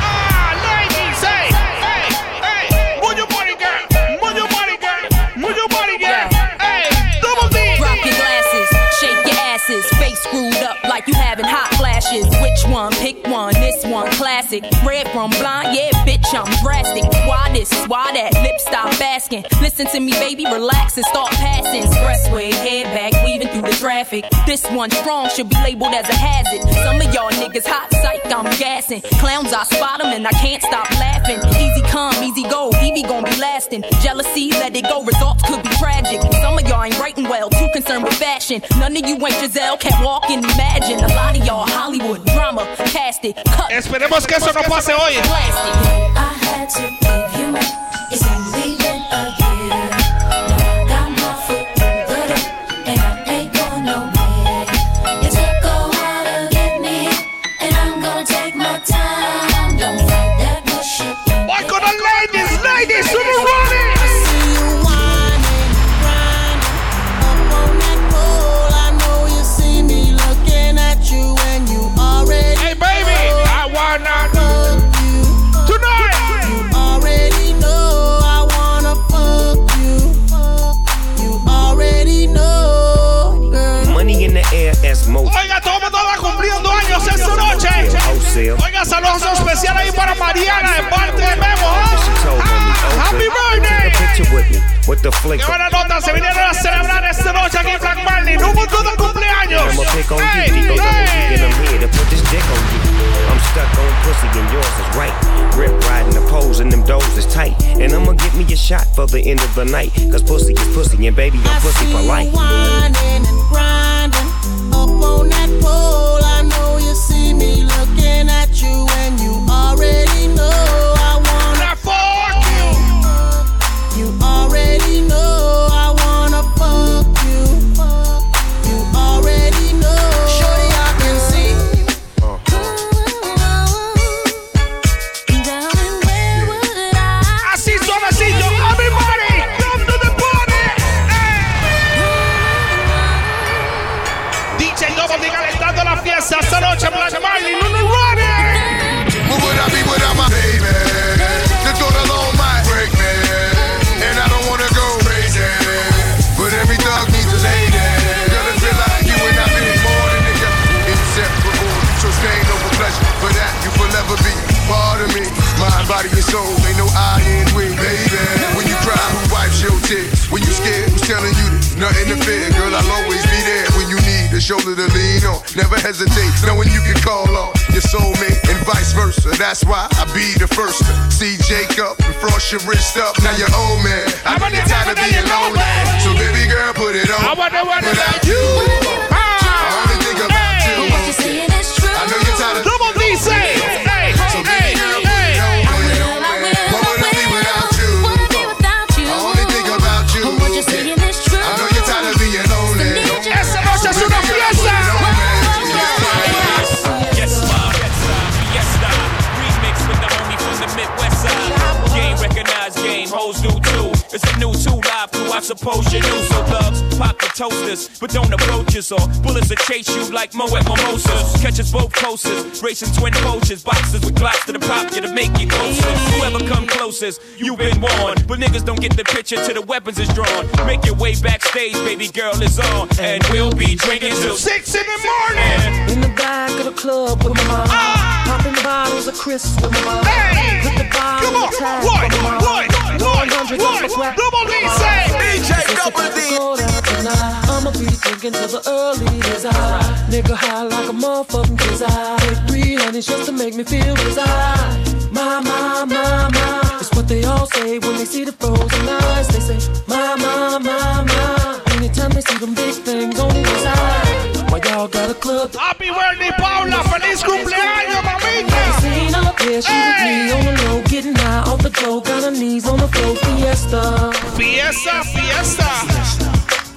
Ah, ladies, hey, hey, hey, move your body, girl, move your body, girl, move your body, girl, hey, double D. Drop your glasses, shake your asses, face screwed up like you having hot flashes. Which one? Pick one. This one classic. Red from blind, yeah, bitch, I'm drastic. Why this? Why that? Lip stop asking. Listen to me, baby, relax and start passing. Expressway, head back, weaving through the traffic. This one strong should be labeled as a hazard. Some of y'all niggas hot psych, I'm gassing. Clowns, I spot 'em and I can't stop laughing. Easy come, easy go, Evie gon' be lasting. Jealousy, let it go, results could be tragic. Some of y'all ain't writing well, too concerned with fashion. None of you ain't Giselle, can't walk and imagine. A lot of y'all Hollywood drama, cast it, cut. Esperemos que eso no pase hoy. Especial ahí para Mariana de parte de Memo. ¿ah? Happy Take a birthday. picture with me with the flick. Qué buena nota, se vinieron a celebrar esta noche aquí en Black Marlin. Un montón de cumpleaños. I'ma pick on Hey, you, Digo, double hey. I'm here to put this dick on you. I'm stuck on pussy and yours is right. Rip riding the pose and them doors is tight. And I'ma get me a shot for the end of the night. Cause pussy is pussy and baby, I'm pussy for life. whining and grinding up on that pole. Noche en Black Marlin. Lulu running. What would I be without my baby? The thought alone might break me. And I don't wanna go crazy. But every thug needs a lady. Girl, it feel like you and I be more than together. Inseparable. So strain over pleasure. For that, you forever be part of me. Mind, body, and soul. Ain't no I in we, baby. When you cry, who wipes your tears? When you scared, who's telling you there's nothing to fear? Girl, I'll always be there shoulder to lean on. Never hesitate, knowing you can call on your soulmate and vice versa. That's why I be the first to see Jacob and frost your wrist up. Now you're old man. I'm really tired of being lonely. So baby girl, put it on. I wonder what Without about you. I only think about you. I know you're tired of Double D say. Suppose you knew. Toasters, but don't approach us or bullets will chase you like Mo at Mimosas. Catch us both closest, racing twin poachers, boxes with glocks to the pop you to make you closer. Whoever come closest, you been warned. But niggas don't get the picture till the weapons is drawn. Make your way backstage, baby girl is on, and we'll be drinking till six in the morning. In the back of the club with my mom. Ah. Popping bottles of crisps with my mom. Hey! Put the bottle Come on, in tag boy, for my mom. boy, boy, 100 boy. off the crack Double D for my say. mom. DJ Since Double it's D. cold out tonight, I'ma be drinking till the early days. I nigga high like a motherfucking kiss. I take three honeys just to make me feel desire. My, my, my, my. It's what they all say when they see the frozen eyes. They say, my, my, my, my. Anytime they see them big things on the inside. Why y'all got a club? Happy birthday, Paula. Feliz cumpleaños, mamita. There, she with me on the low, getting high off the dough, got her knees on the floor, fiesta. Fiesta, fiesta. Fiesta.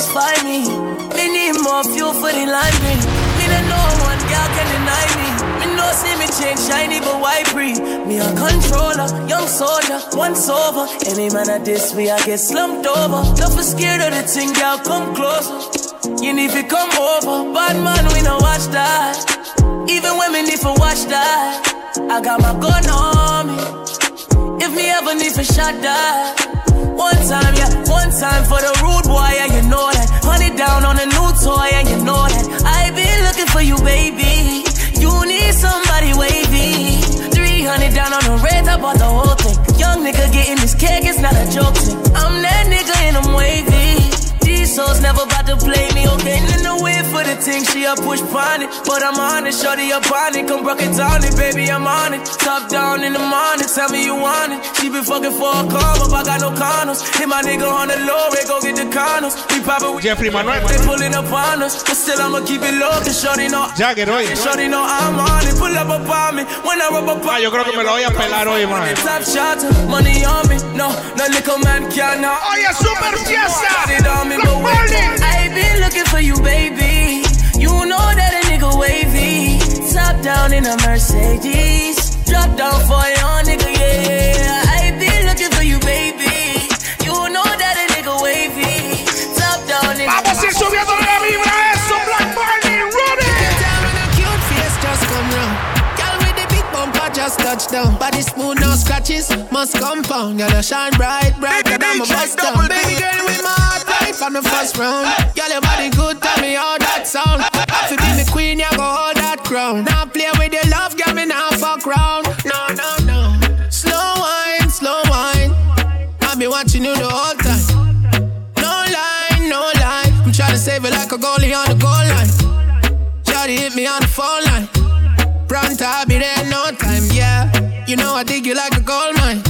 satisfy me. Me need more fuel for the line me. Me don't one girl can deny me. Me no see me change shiny but white free. Me a controller, young soldier, once over. Any man at this we I get slumped over. Don't be scared of the thing, girl, come closer. You need to come over, bad man we no watch that. Even me need to watch that, I got my gun on me. If me ever need to shot that. One time, yeah, one time for the rude boy, yeah, you know that. Honey down on a new toy, and you know that. I've been looking for you, baby. You need somebody wavy. 300 down on the red, I bought the whole thing. Young nigga getting this cake, it's not a joke thing. I'm that nigga and I'm wavy. Souls never about to play me, okay? In the way for the thing, she a push pon it. But I'm on it, shorty up on it. Come rock it down it, baby, I'm on it. Top down in the morning, tell me you want it. She been fucking for a come up, I got no condoms. Hit my nigga on the low, they go get the condoms. We poppin' with Jeffrey Manuel. They pulling up on us, but still I'ma keep it low, cause shorty know. Jagger hoy. Shorty know I'm on it, pull up upon me. When I rub up on Ah, yo creo que me lo voy a pelar hoy, man. Top shot, money on me. No, no little man can. Oye, super fiesta. Got it on me, but wait. I been looking for you, baby. You know that a nigga wavy. Top down in a Mercedes. Drop down for your nigga, yeah. I been looking for you, baby. You know that a nigga wavy. Top down in Vamos a ir subiendo la vibra a eso, Black Barney, Cute face just come round. Girl with the big bumper just touch down. Body smooth, no scratches, must compound. Girl, you shine bright, brighter than my bust down. Baby girl with my heart from the first round. Girl, your body good, tell me how that sound. If you be the queen, you go hold that crown. Now play with your love, girl, me now fuck round. No, no, no. Slow wine, slow wine. I've been watching you the whole time. No lie, no lie. I'm trying to save it like a goalie on the goal line. Shawty hit me on the phone line. Pronto, I'll be there in no time, yeah. You know I dig you like a gold mine.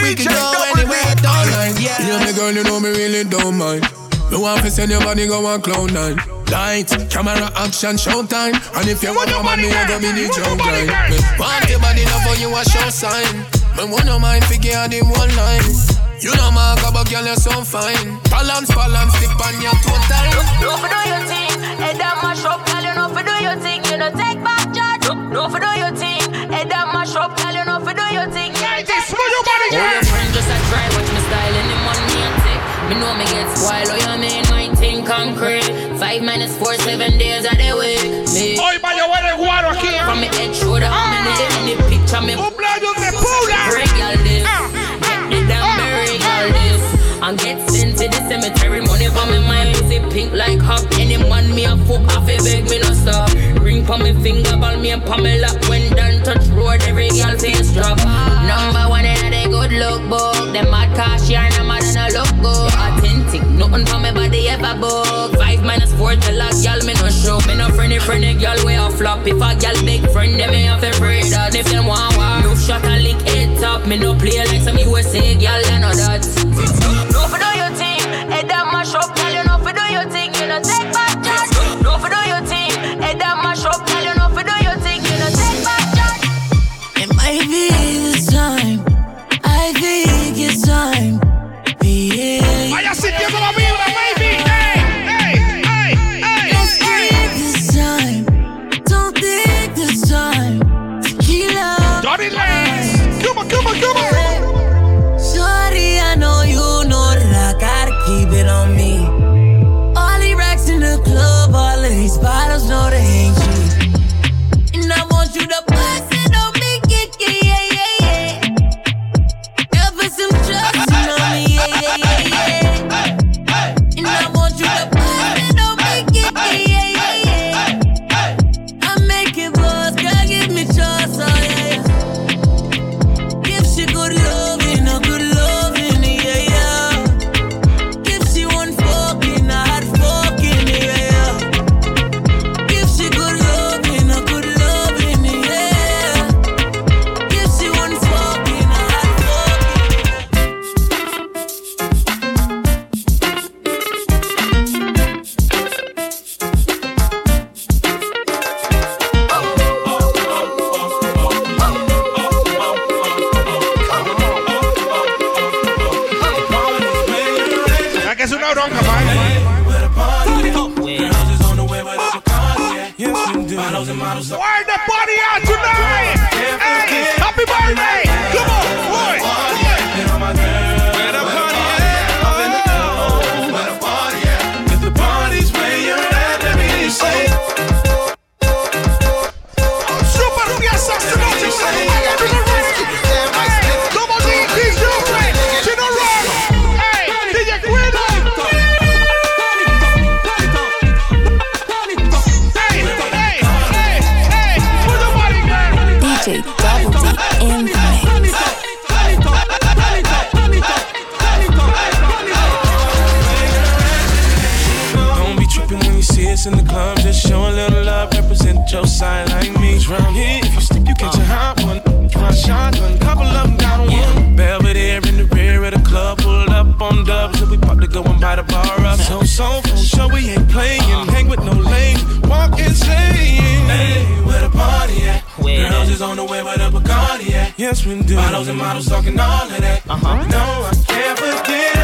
We can go anywhere, don't mind, yeah. Yeah, me girl, you know me really don't mind. Me want to send your body go on cloud nine. Light, camera, action, showtime. And if you want your money, I go be the jump grind. Me want your body love for you a show sign. Me want your mind figure on the one line. You know my girl, but girl, you're so fine. Balance, balance, tip on your toe time. No for do your thing, head down mash up, girl. You know for do your thing, you know take back charge. No for do your thing, head down mash up, girl. You know for do your thing. Yeah, just move your body, girl. Me know me get spoiled, oh you mean my thing concrete. Five minus four, seven days of the week. Me. Hoy vaya a ver el guaro aquí. From me head shoulder, I'm in the, in the picture me. Cumpleaños de Paula. Break all this, ah, ah, get the damn ah, berry all this. And get sent to the cemetery, money for me mind pussy pink like hop. Any man me a fuck off, he beg me no stop. Ring for me finger, ball me a Pamela. When done touch road, every girl face drop. Number one in the good look book. Them mad cash yarn, I'm mad and I look good. Authentic, nothing for me body ever book. Five minus four tell a girl me no show. Me no friendly friendly girl way a flop. If a girl big friend, them me have pray that. If them want war, no shot a lick head top. Me no play like some USA girl, you know that. No for do your team, head that mash up, in the club, just show a little love, represent your side like me. Drown here, if you slip, you catch a hot one. Try shotgun, couple of them got yeah. one. Belvedere in the rear of the club, pulled up on dubs, and we about to go and buy the bar up. So, so, for sure we ain't playing, hang with no lame, walk insane. Hey, where the party at? Where Girls is on the way Where the Bacardi at. Yes, we do. Bottles and models talking all of that. Uh-huh. No, I can't forget.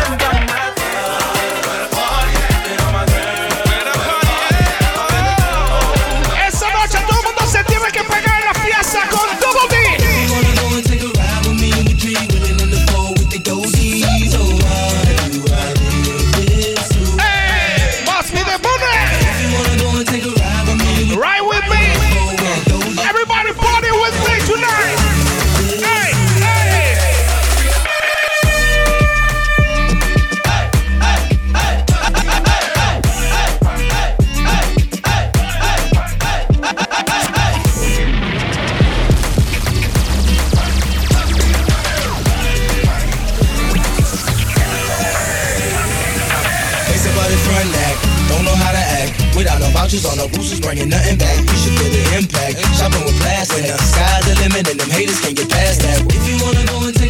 watches, all no boosters, bringing nothing back. You should feel the impact. Shopping with plastic, the sky's the limit, and them haters can't get past that. If you wanna go into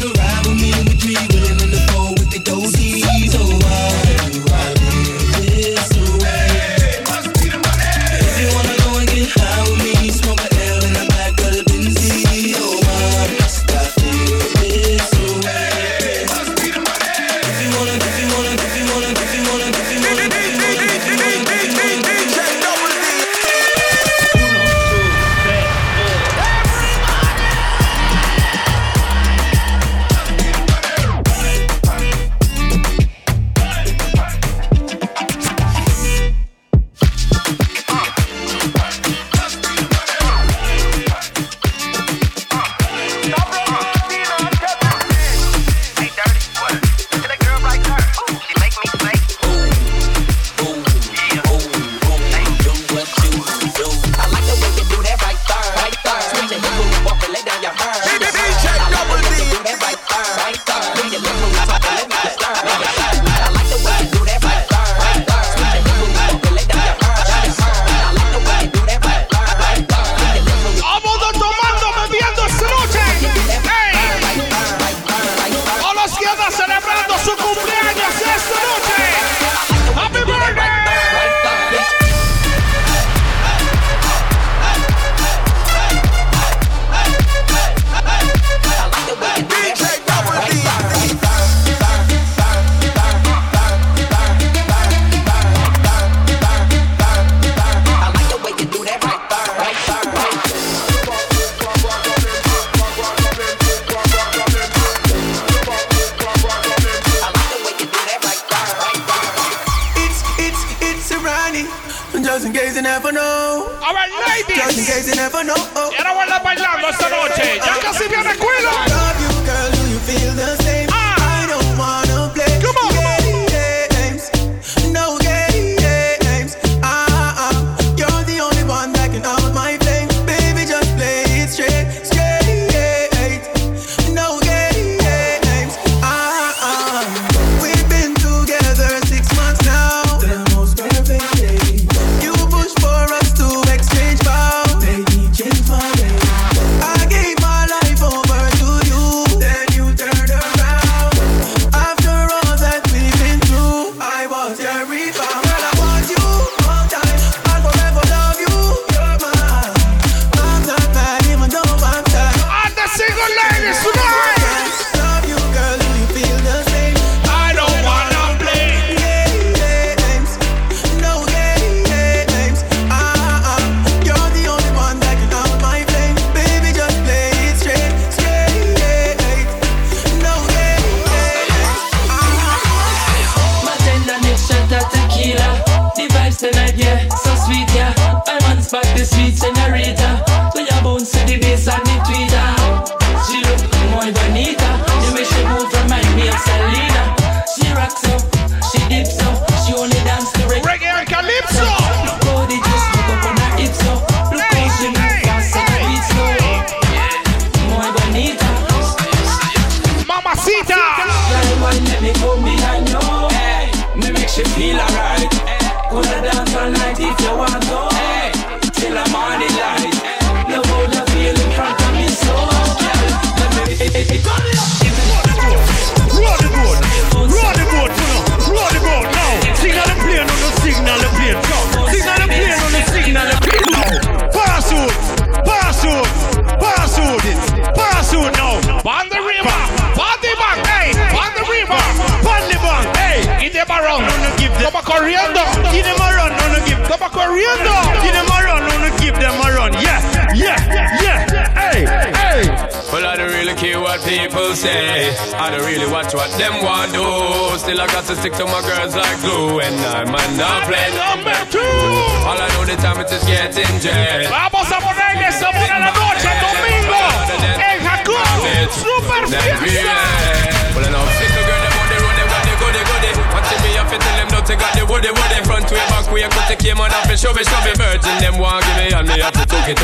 Front way, back way, cut the came on up and shove it. Virgin, them want give me and me have to took it.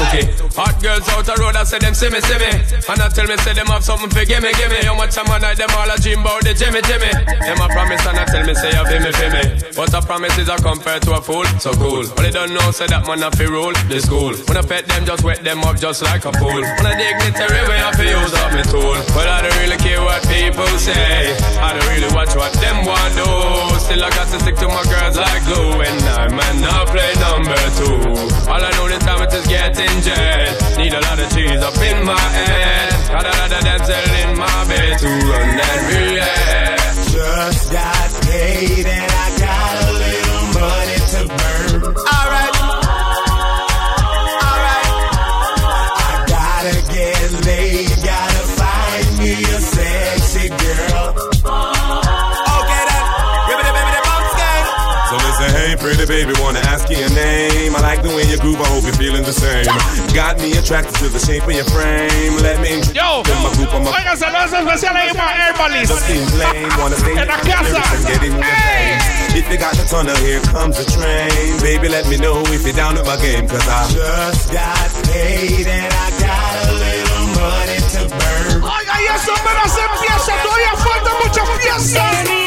Hot girls out the road, I say them see me, see me. And I tell me, say them have something for gimme, gimme. How much time I night, them all a dream about the Jimmy, Jimmy. Them a promise and I tell me, say you feel me, feel me. But a promise is a compared to a fool, so cool. But they don't know, say that man a fi rule the school. When I pet them, just wet them up just like a pool. When I dignitary way, I fi use up my tool. But I don't really care what people say. I don't really watch what them want do. Still I got to stick to my girls like glue. And I might not play number two. All I know this time is getting jet. Need a lot of cheese up in my head. Got a lot of dental in my bed to run that relay. Just got paid and I baby, wanna ask you your name. I like the way you groove, I hope you're feeling the same. Got me attracted to the shape of your frame. Let me introduce Yo, my group, I'm a oigan, saludos especiales ahí para Herbalis. Just wanna stay En la casa. lyrics and get in the vein. If you got the tunnel, here comes the train. Baby, let me know if you're down with my game, cause I Just got paid and I got a little money to burn. Oiga, y eso apenas empieza, todavía falta mucha fiesta.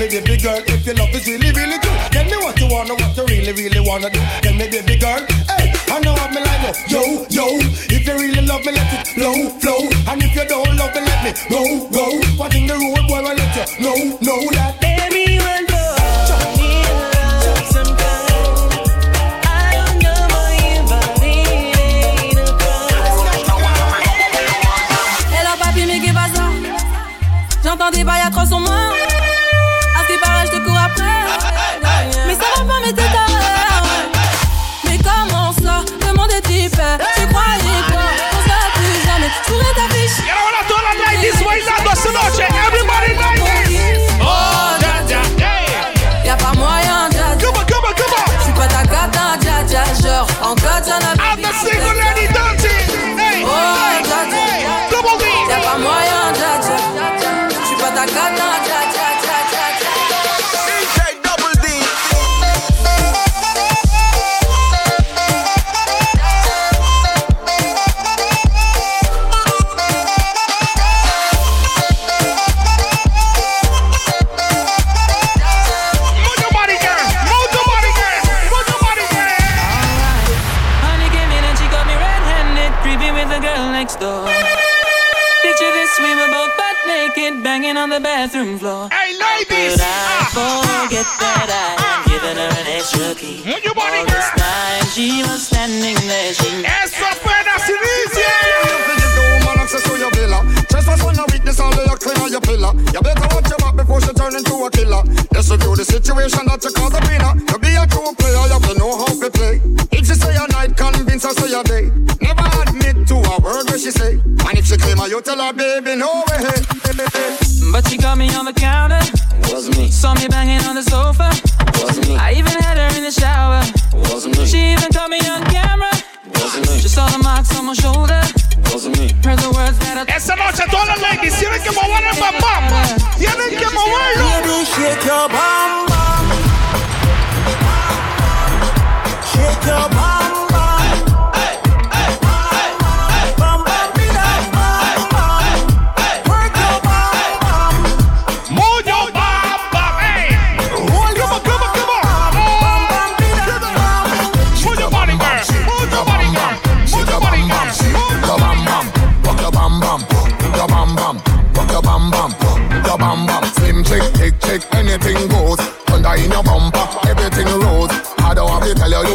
Me, baby girl, if your love is really, really true. Tell me what you wanna, what you really, really wanna do. Tell me, baby girl, hey, I know what me like, no. yo, yo. If you really love me, let it flow, flow. And if you don't love me, let me go, go. What in the road, boy, I let you know, know that. My baby, no. But she got me on the counter. Wasn't me. Saw me banging on the sofa. Wasn't me. I even had her in the shower. Wasn't me. She even caught me on camera. Wasn't me. Just saw the marks on my shoulder. Wasn't me. Heard the words that I Esa noche todas las ladies tienen que mover el bam bam. Tienen que moverlo. Baby, shake your bum bum.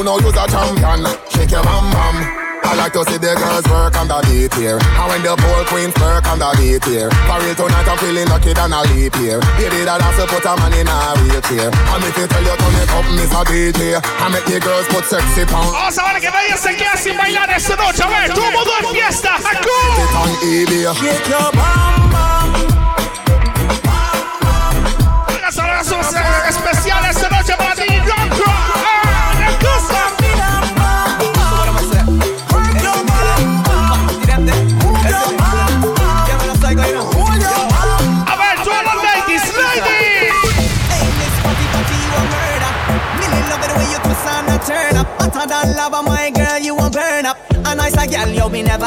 Know you're a champion. Shake your bam bam. I like to see the girls work on the beat here. And when the pole queens work on the beat here. For real tonight, I'm feeling lucky than a leap here. Baby, that has to put a man in a wheelchair. And if you tell you to make up, miss a DJ. I make the girls put sexy pound. Vamos a ver que nadie se queda sin bailar esta noche. A ver, todo mundo en fiesta. ¡Acú! Shake your bum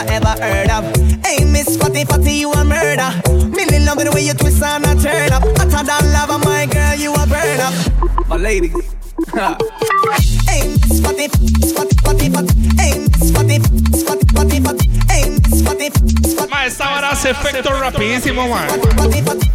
never ever heard of. Hey, Miss Fatty Fatty, you a murder. Really love it the way you twist and a turn up. Hotter than lava, my girl, you a burn up. My lady. Hey, Miss Fatty, Fatty, Fatty, Fatty. Hey, Miss Fatty, Fatty, Fatty, Fatty. Hey, Miss Fatty, Fatty. Ma, esta hora hace efecto rapidísimo, man. Fatty, Fatty. Hey,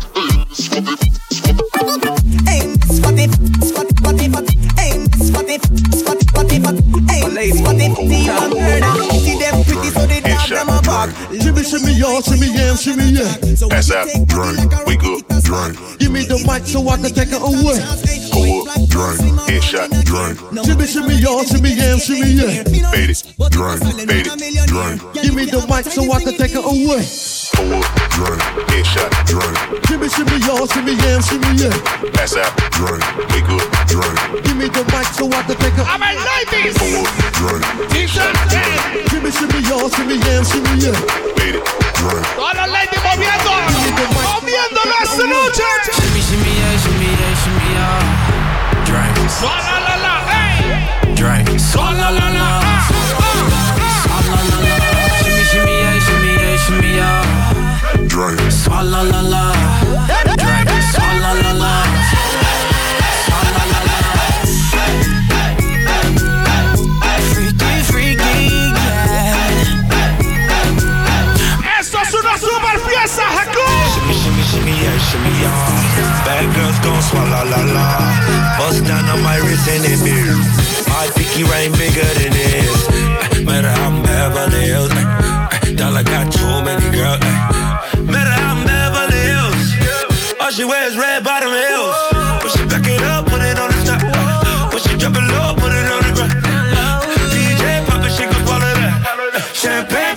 back. Shimmy, y'all, shimmy, yeah, shimmy, yeah. Out, drink, wake up, drink, Give me the mic so I can take it away. Pull up, drink, headshot, drink, Shimmy, shimmy, y'all, shimmy, yeah, shimmy, yeah. fade it, drink, fade it, drink, Give me the mic so I can take it away. pull up, drink, headshot, drink, Shimmy, shimmy, y'all, shimmy, yeah, shimmy, yeah. pass out, drink, wake up, drink, Give me the mic so I can take it. A ver, ladies. pull up, drink, T-shirt, eh. Shimmy, shimmy, y'all, shimmy, yeah, shimmy, yeah. fade it, drink. Todas las ladies moviendo. Moviéndolo esta noche. Shimmy, shimmy, yeah, shimmy, yeah, shimmy, yeah. Drink, Swalla la la, hey. drink, Swala la la, ah, ah, Shimmy, shimmy, yeah, shimmy, yeah, shimmy, yeah. Drink, Swalla la la. Drink, swalla la la. Swalla la la. Freaky, freaky, yeah. ah. Esto es una super fiesta, Haku. Shimmy, shimmy, shimmy, yeah, shimmy, yeah. Bad girls gon' swallow la la. Bust down on my wrist and it beer. My pinky ring bigger than this. Matter how I'm Beverly Hills. Dollar got too many girls. Matter how I'm Beverly Hills. All she wears red bottom heels. When she back it up, put it on the top. When she drop it low, put it on the ground. DJ pop it, she gon' swallow that. Champagne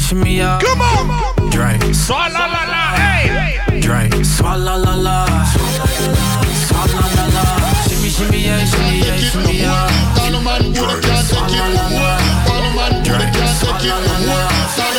shimmy, yeah, shimmy, yeah. Come on. Drink, Swalla la la, hey. drink, swalla la la. Swalla la la. Shimmy, shimmy, yeah, shimmy, yeah, shimmy, yeah. Swalla la la. Drink, swalla la la.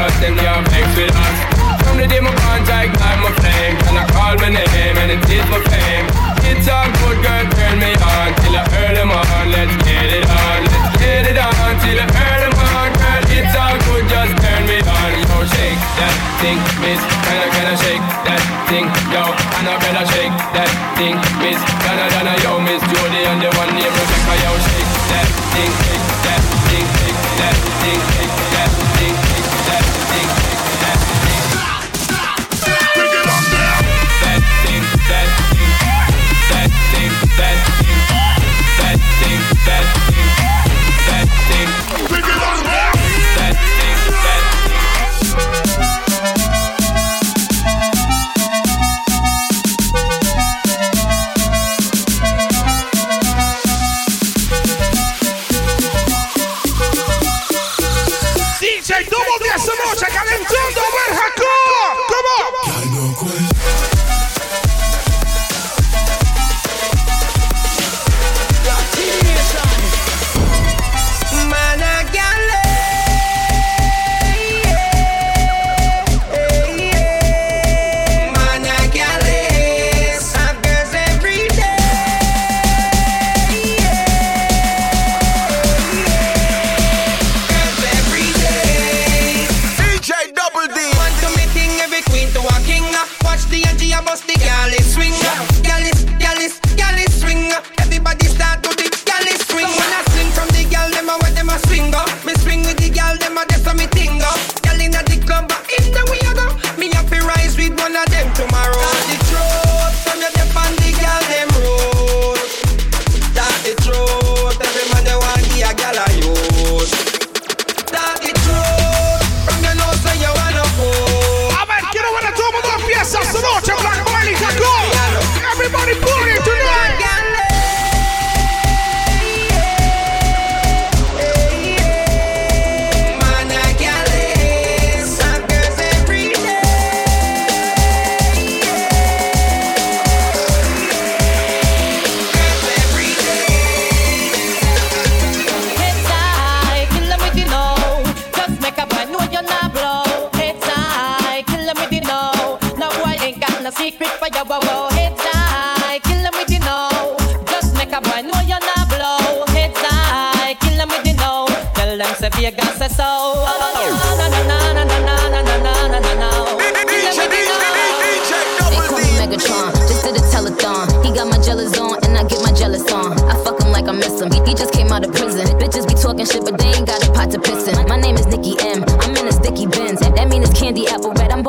us, them can't flex with us. From the day my bond, I ignite my flame. Can I call my name and it is my fame? It's a good, girl, turn me on. Till I earn them on, let's get it on. Let's get it on, till I earn them on it's all good, just turn me on. Yo, shake that thing, miss. Can I, can I shake that thing? Yo, and I better shake that thing, miss. Can I, can I, yo, miss Jody and the one named Rebecca. Yo, shake that thing, shake that thing, shake that thing, shake that thing, shake That thing, that thing, that thing, that thing, that thing, that thing.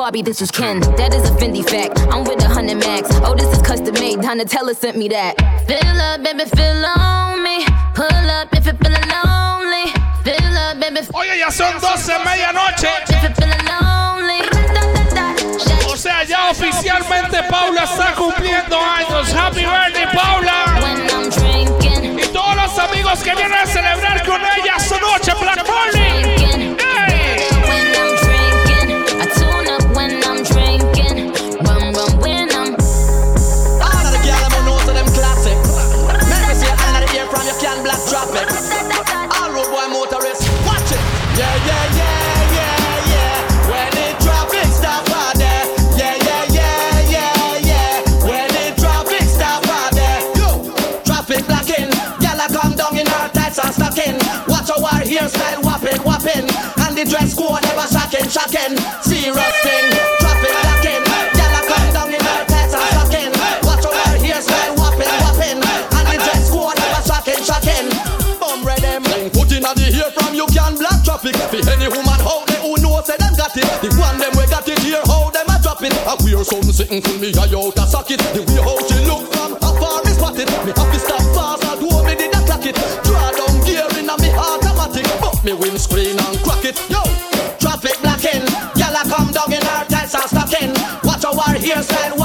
Barbie, this is Ken. That is a Fendi fact. I'm with a hundred max. Oh, this is custom made. Donatella sent me that. Fill up, baby, fill on me. Pull up if you feeling lonely. Fill up, baby. Oye, ya son 12 medianoche. O sea, ya oficialmente Paula está cumpliendo años. Happy birthday, Paula. Y todos los amigos que vienen a celebrar hairstyle whopping, whopping. And the dress code never shocking, shocking. Serious thing. Traffic blocking. Girl I come down in her tights and stocking. Watch out her hairstyle whopping, whopping. And the dress code never shocking, shocking. Bum red them. Put in the hair from you can black traffic. For any woman out there who knows say them got it. The one them we got it here, how them a drop it. I wear something sitting me, I out a socket. The way how But me windscreen and crack it. Yo, traffic blocking. Gyal come down in her tights and stocking. Watch her hairstyle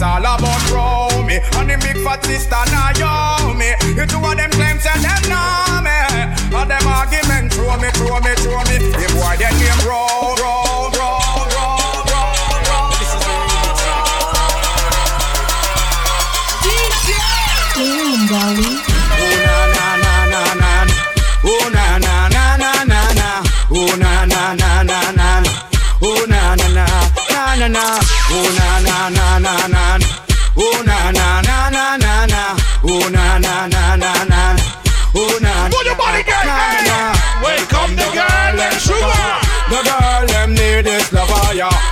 It's all about Romy and the big fat sister Naomi. You two of them claims that them know me. And them argument throw me, throw me, throw me.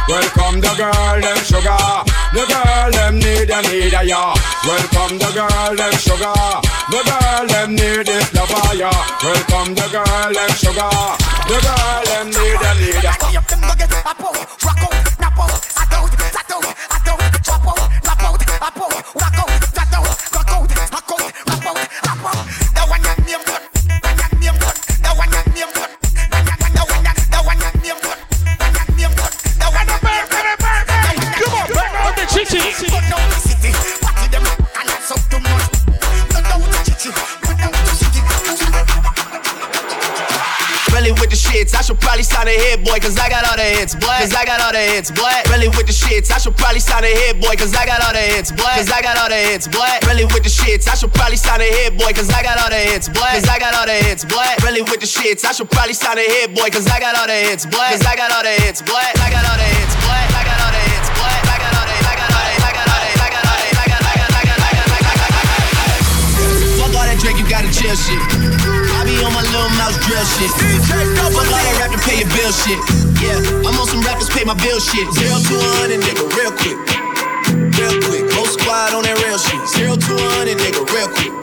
Welcome the girl them sugar. The girl them need a need a yeah. Welcome the girl them sugar. The girl them need this lover, yeah. Welcome the girl them sugar. The girl them need a need a. Come hit boy, cause I got all the hits, boy. Cause I got all the hits, boy. Really with the shits, I should probably sign a hit boy, cause I got all the hits, boy. Cause I got all the hits, boy. Really with the shits, I should probably sign a hit boy, cause I got all the hits, boy. Cause I got all the hits, boy. Really with the shits, I should probably sign a hit boy, cause I got all the hits, boy. Cause I got all the hits, boy. I got all the hits, boy. I got all the hits, boy. I got all the I got all the I got all the I got all the I got I got I got Fuck all that Drake, you gotta chill shit. Be on my Lil Mouse drill shit. Fuck all that rap to pay your bill shit. Yeah, I'm on some rappers pay my bill shit. Zero to a hundred, nigga, real quick. Real quick. Whole squad on that real shit. Zero to a hundred, nigga, real quick.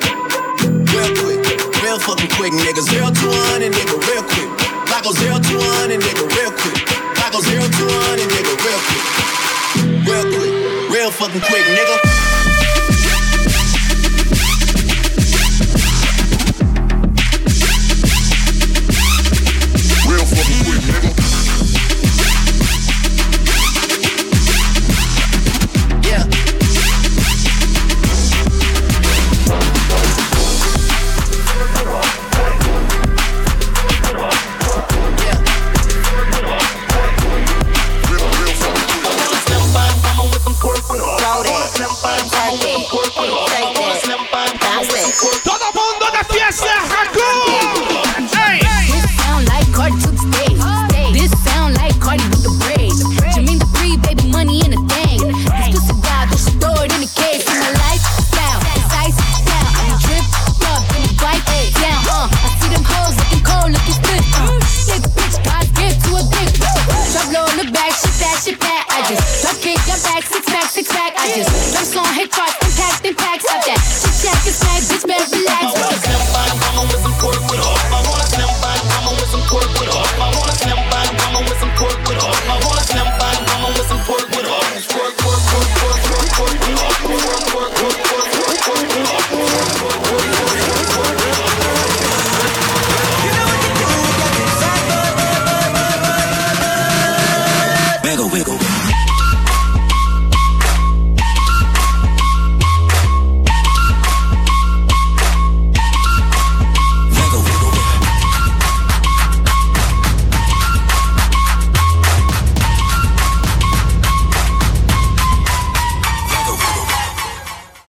Real quick. Real fucking quick, nigga. Zero to a hundred, nigga, real quick. I go zero to a hundred, nigga, real quick. I go zero to a hundred, nigga, real quick. Real quick. Real fucking quick, nigga.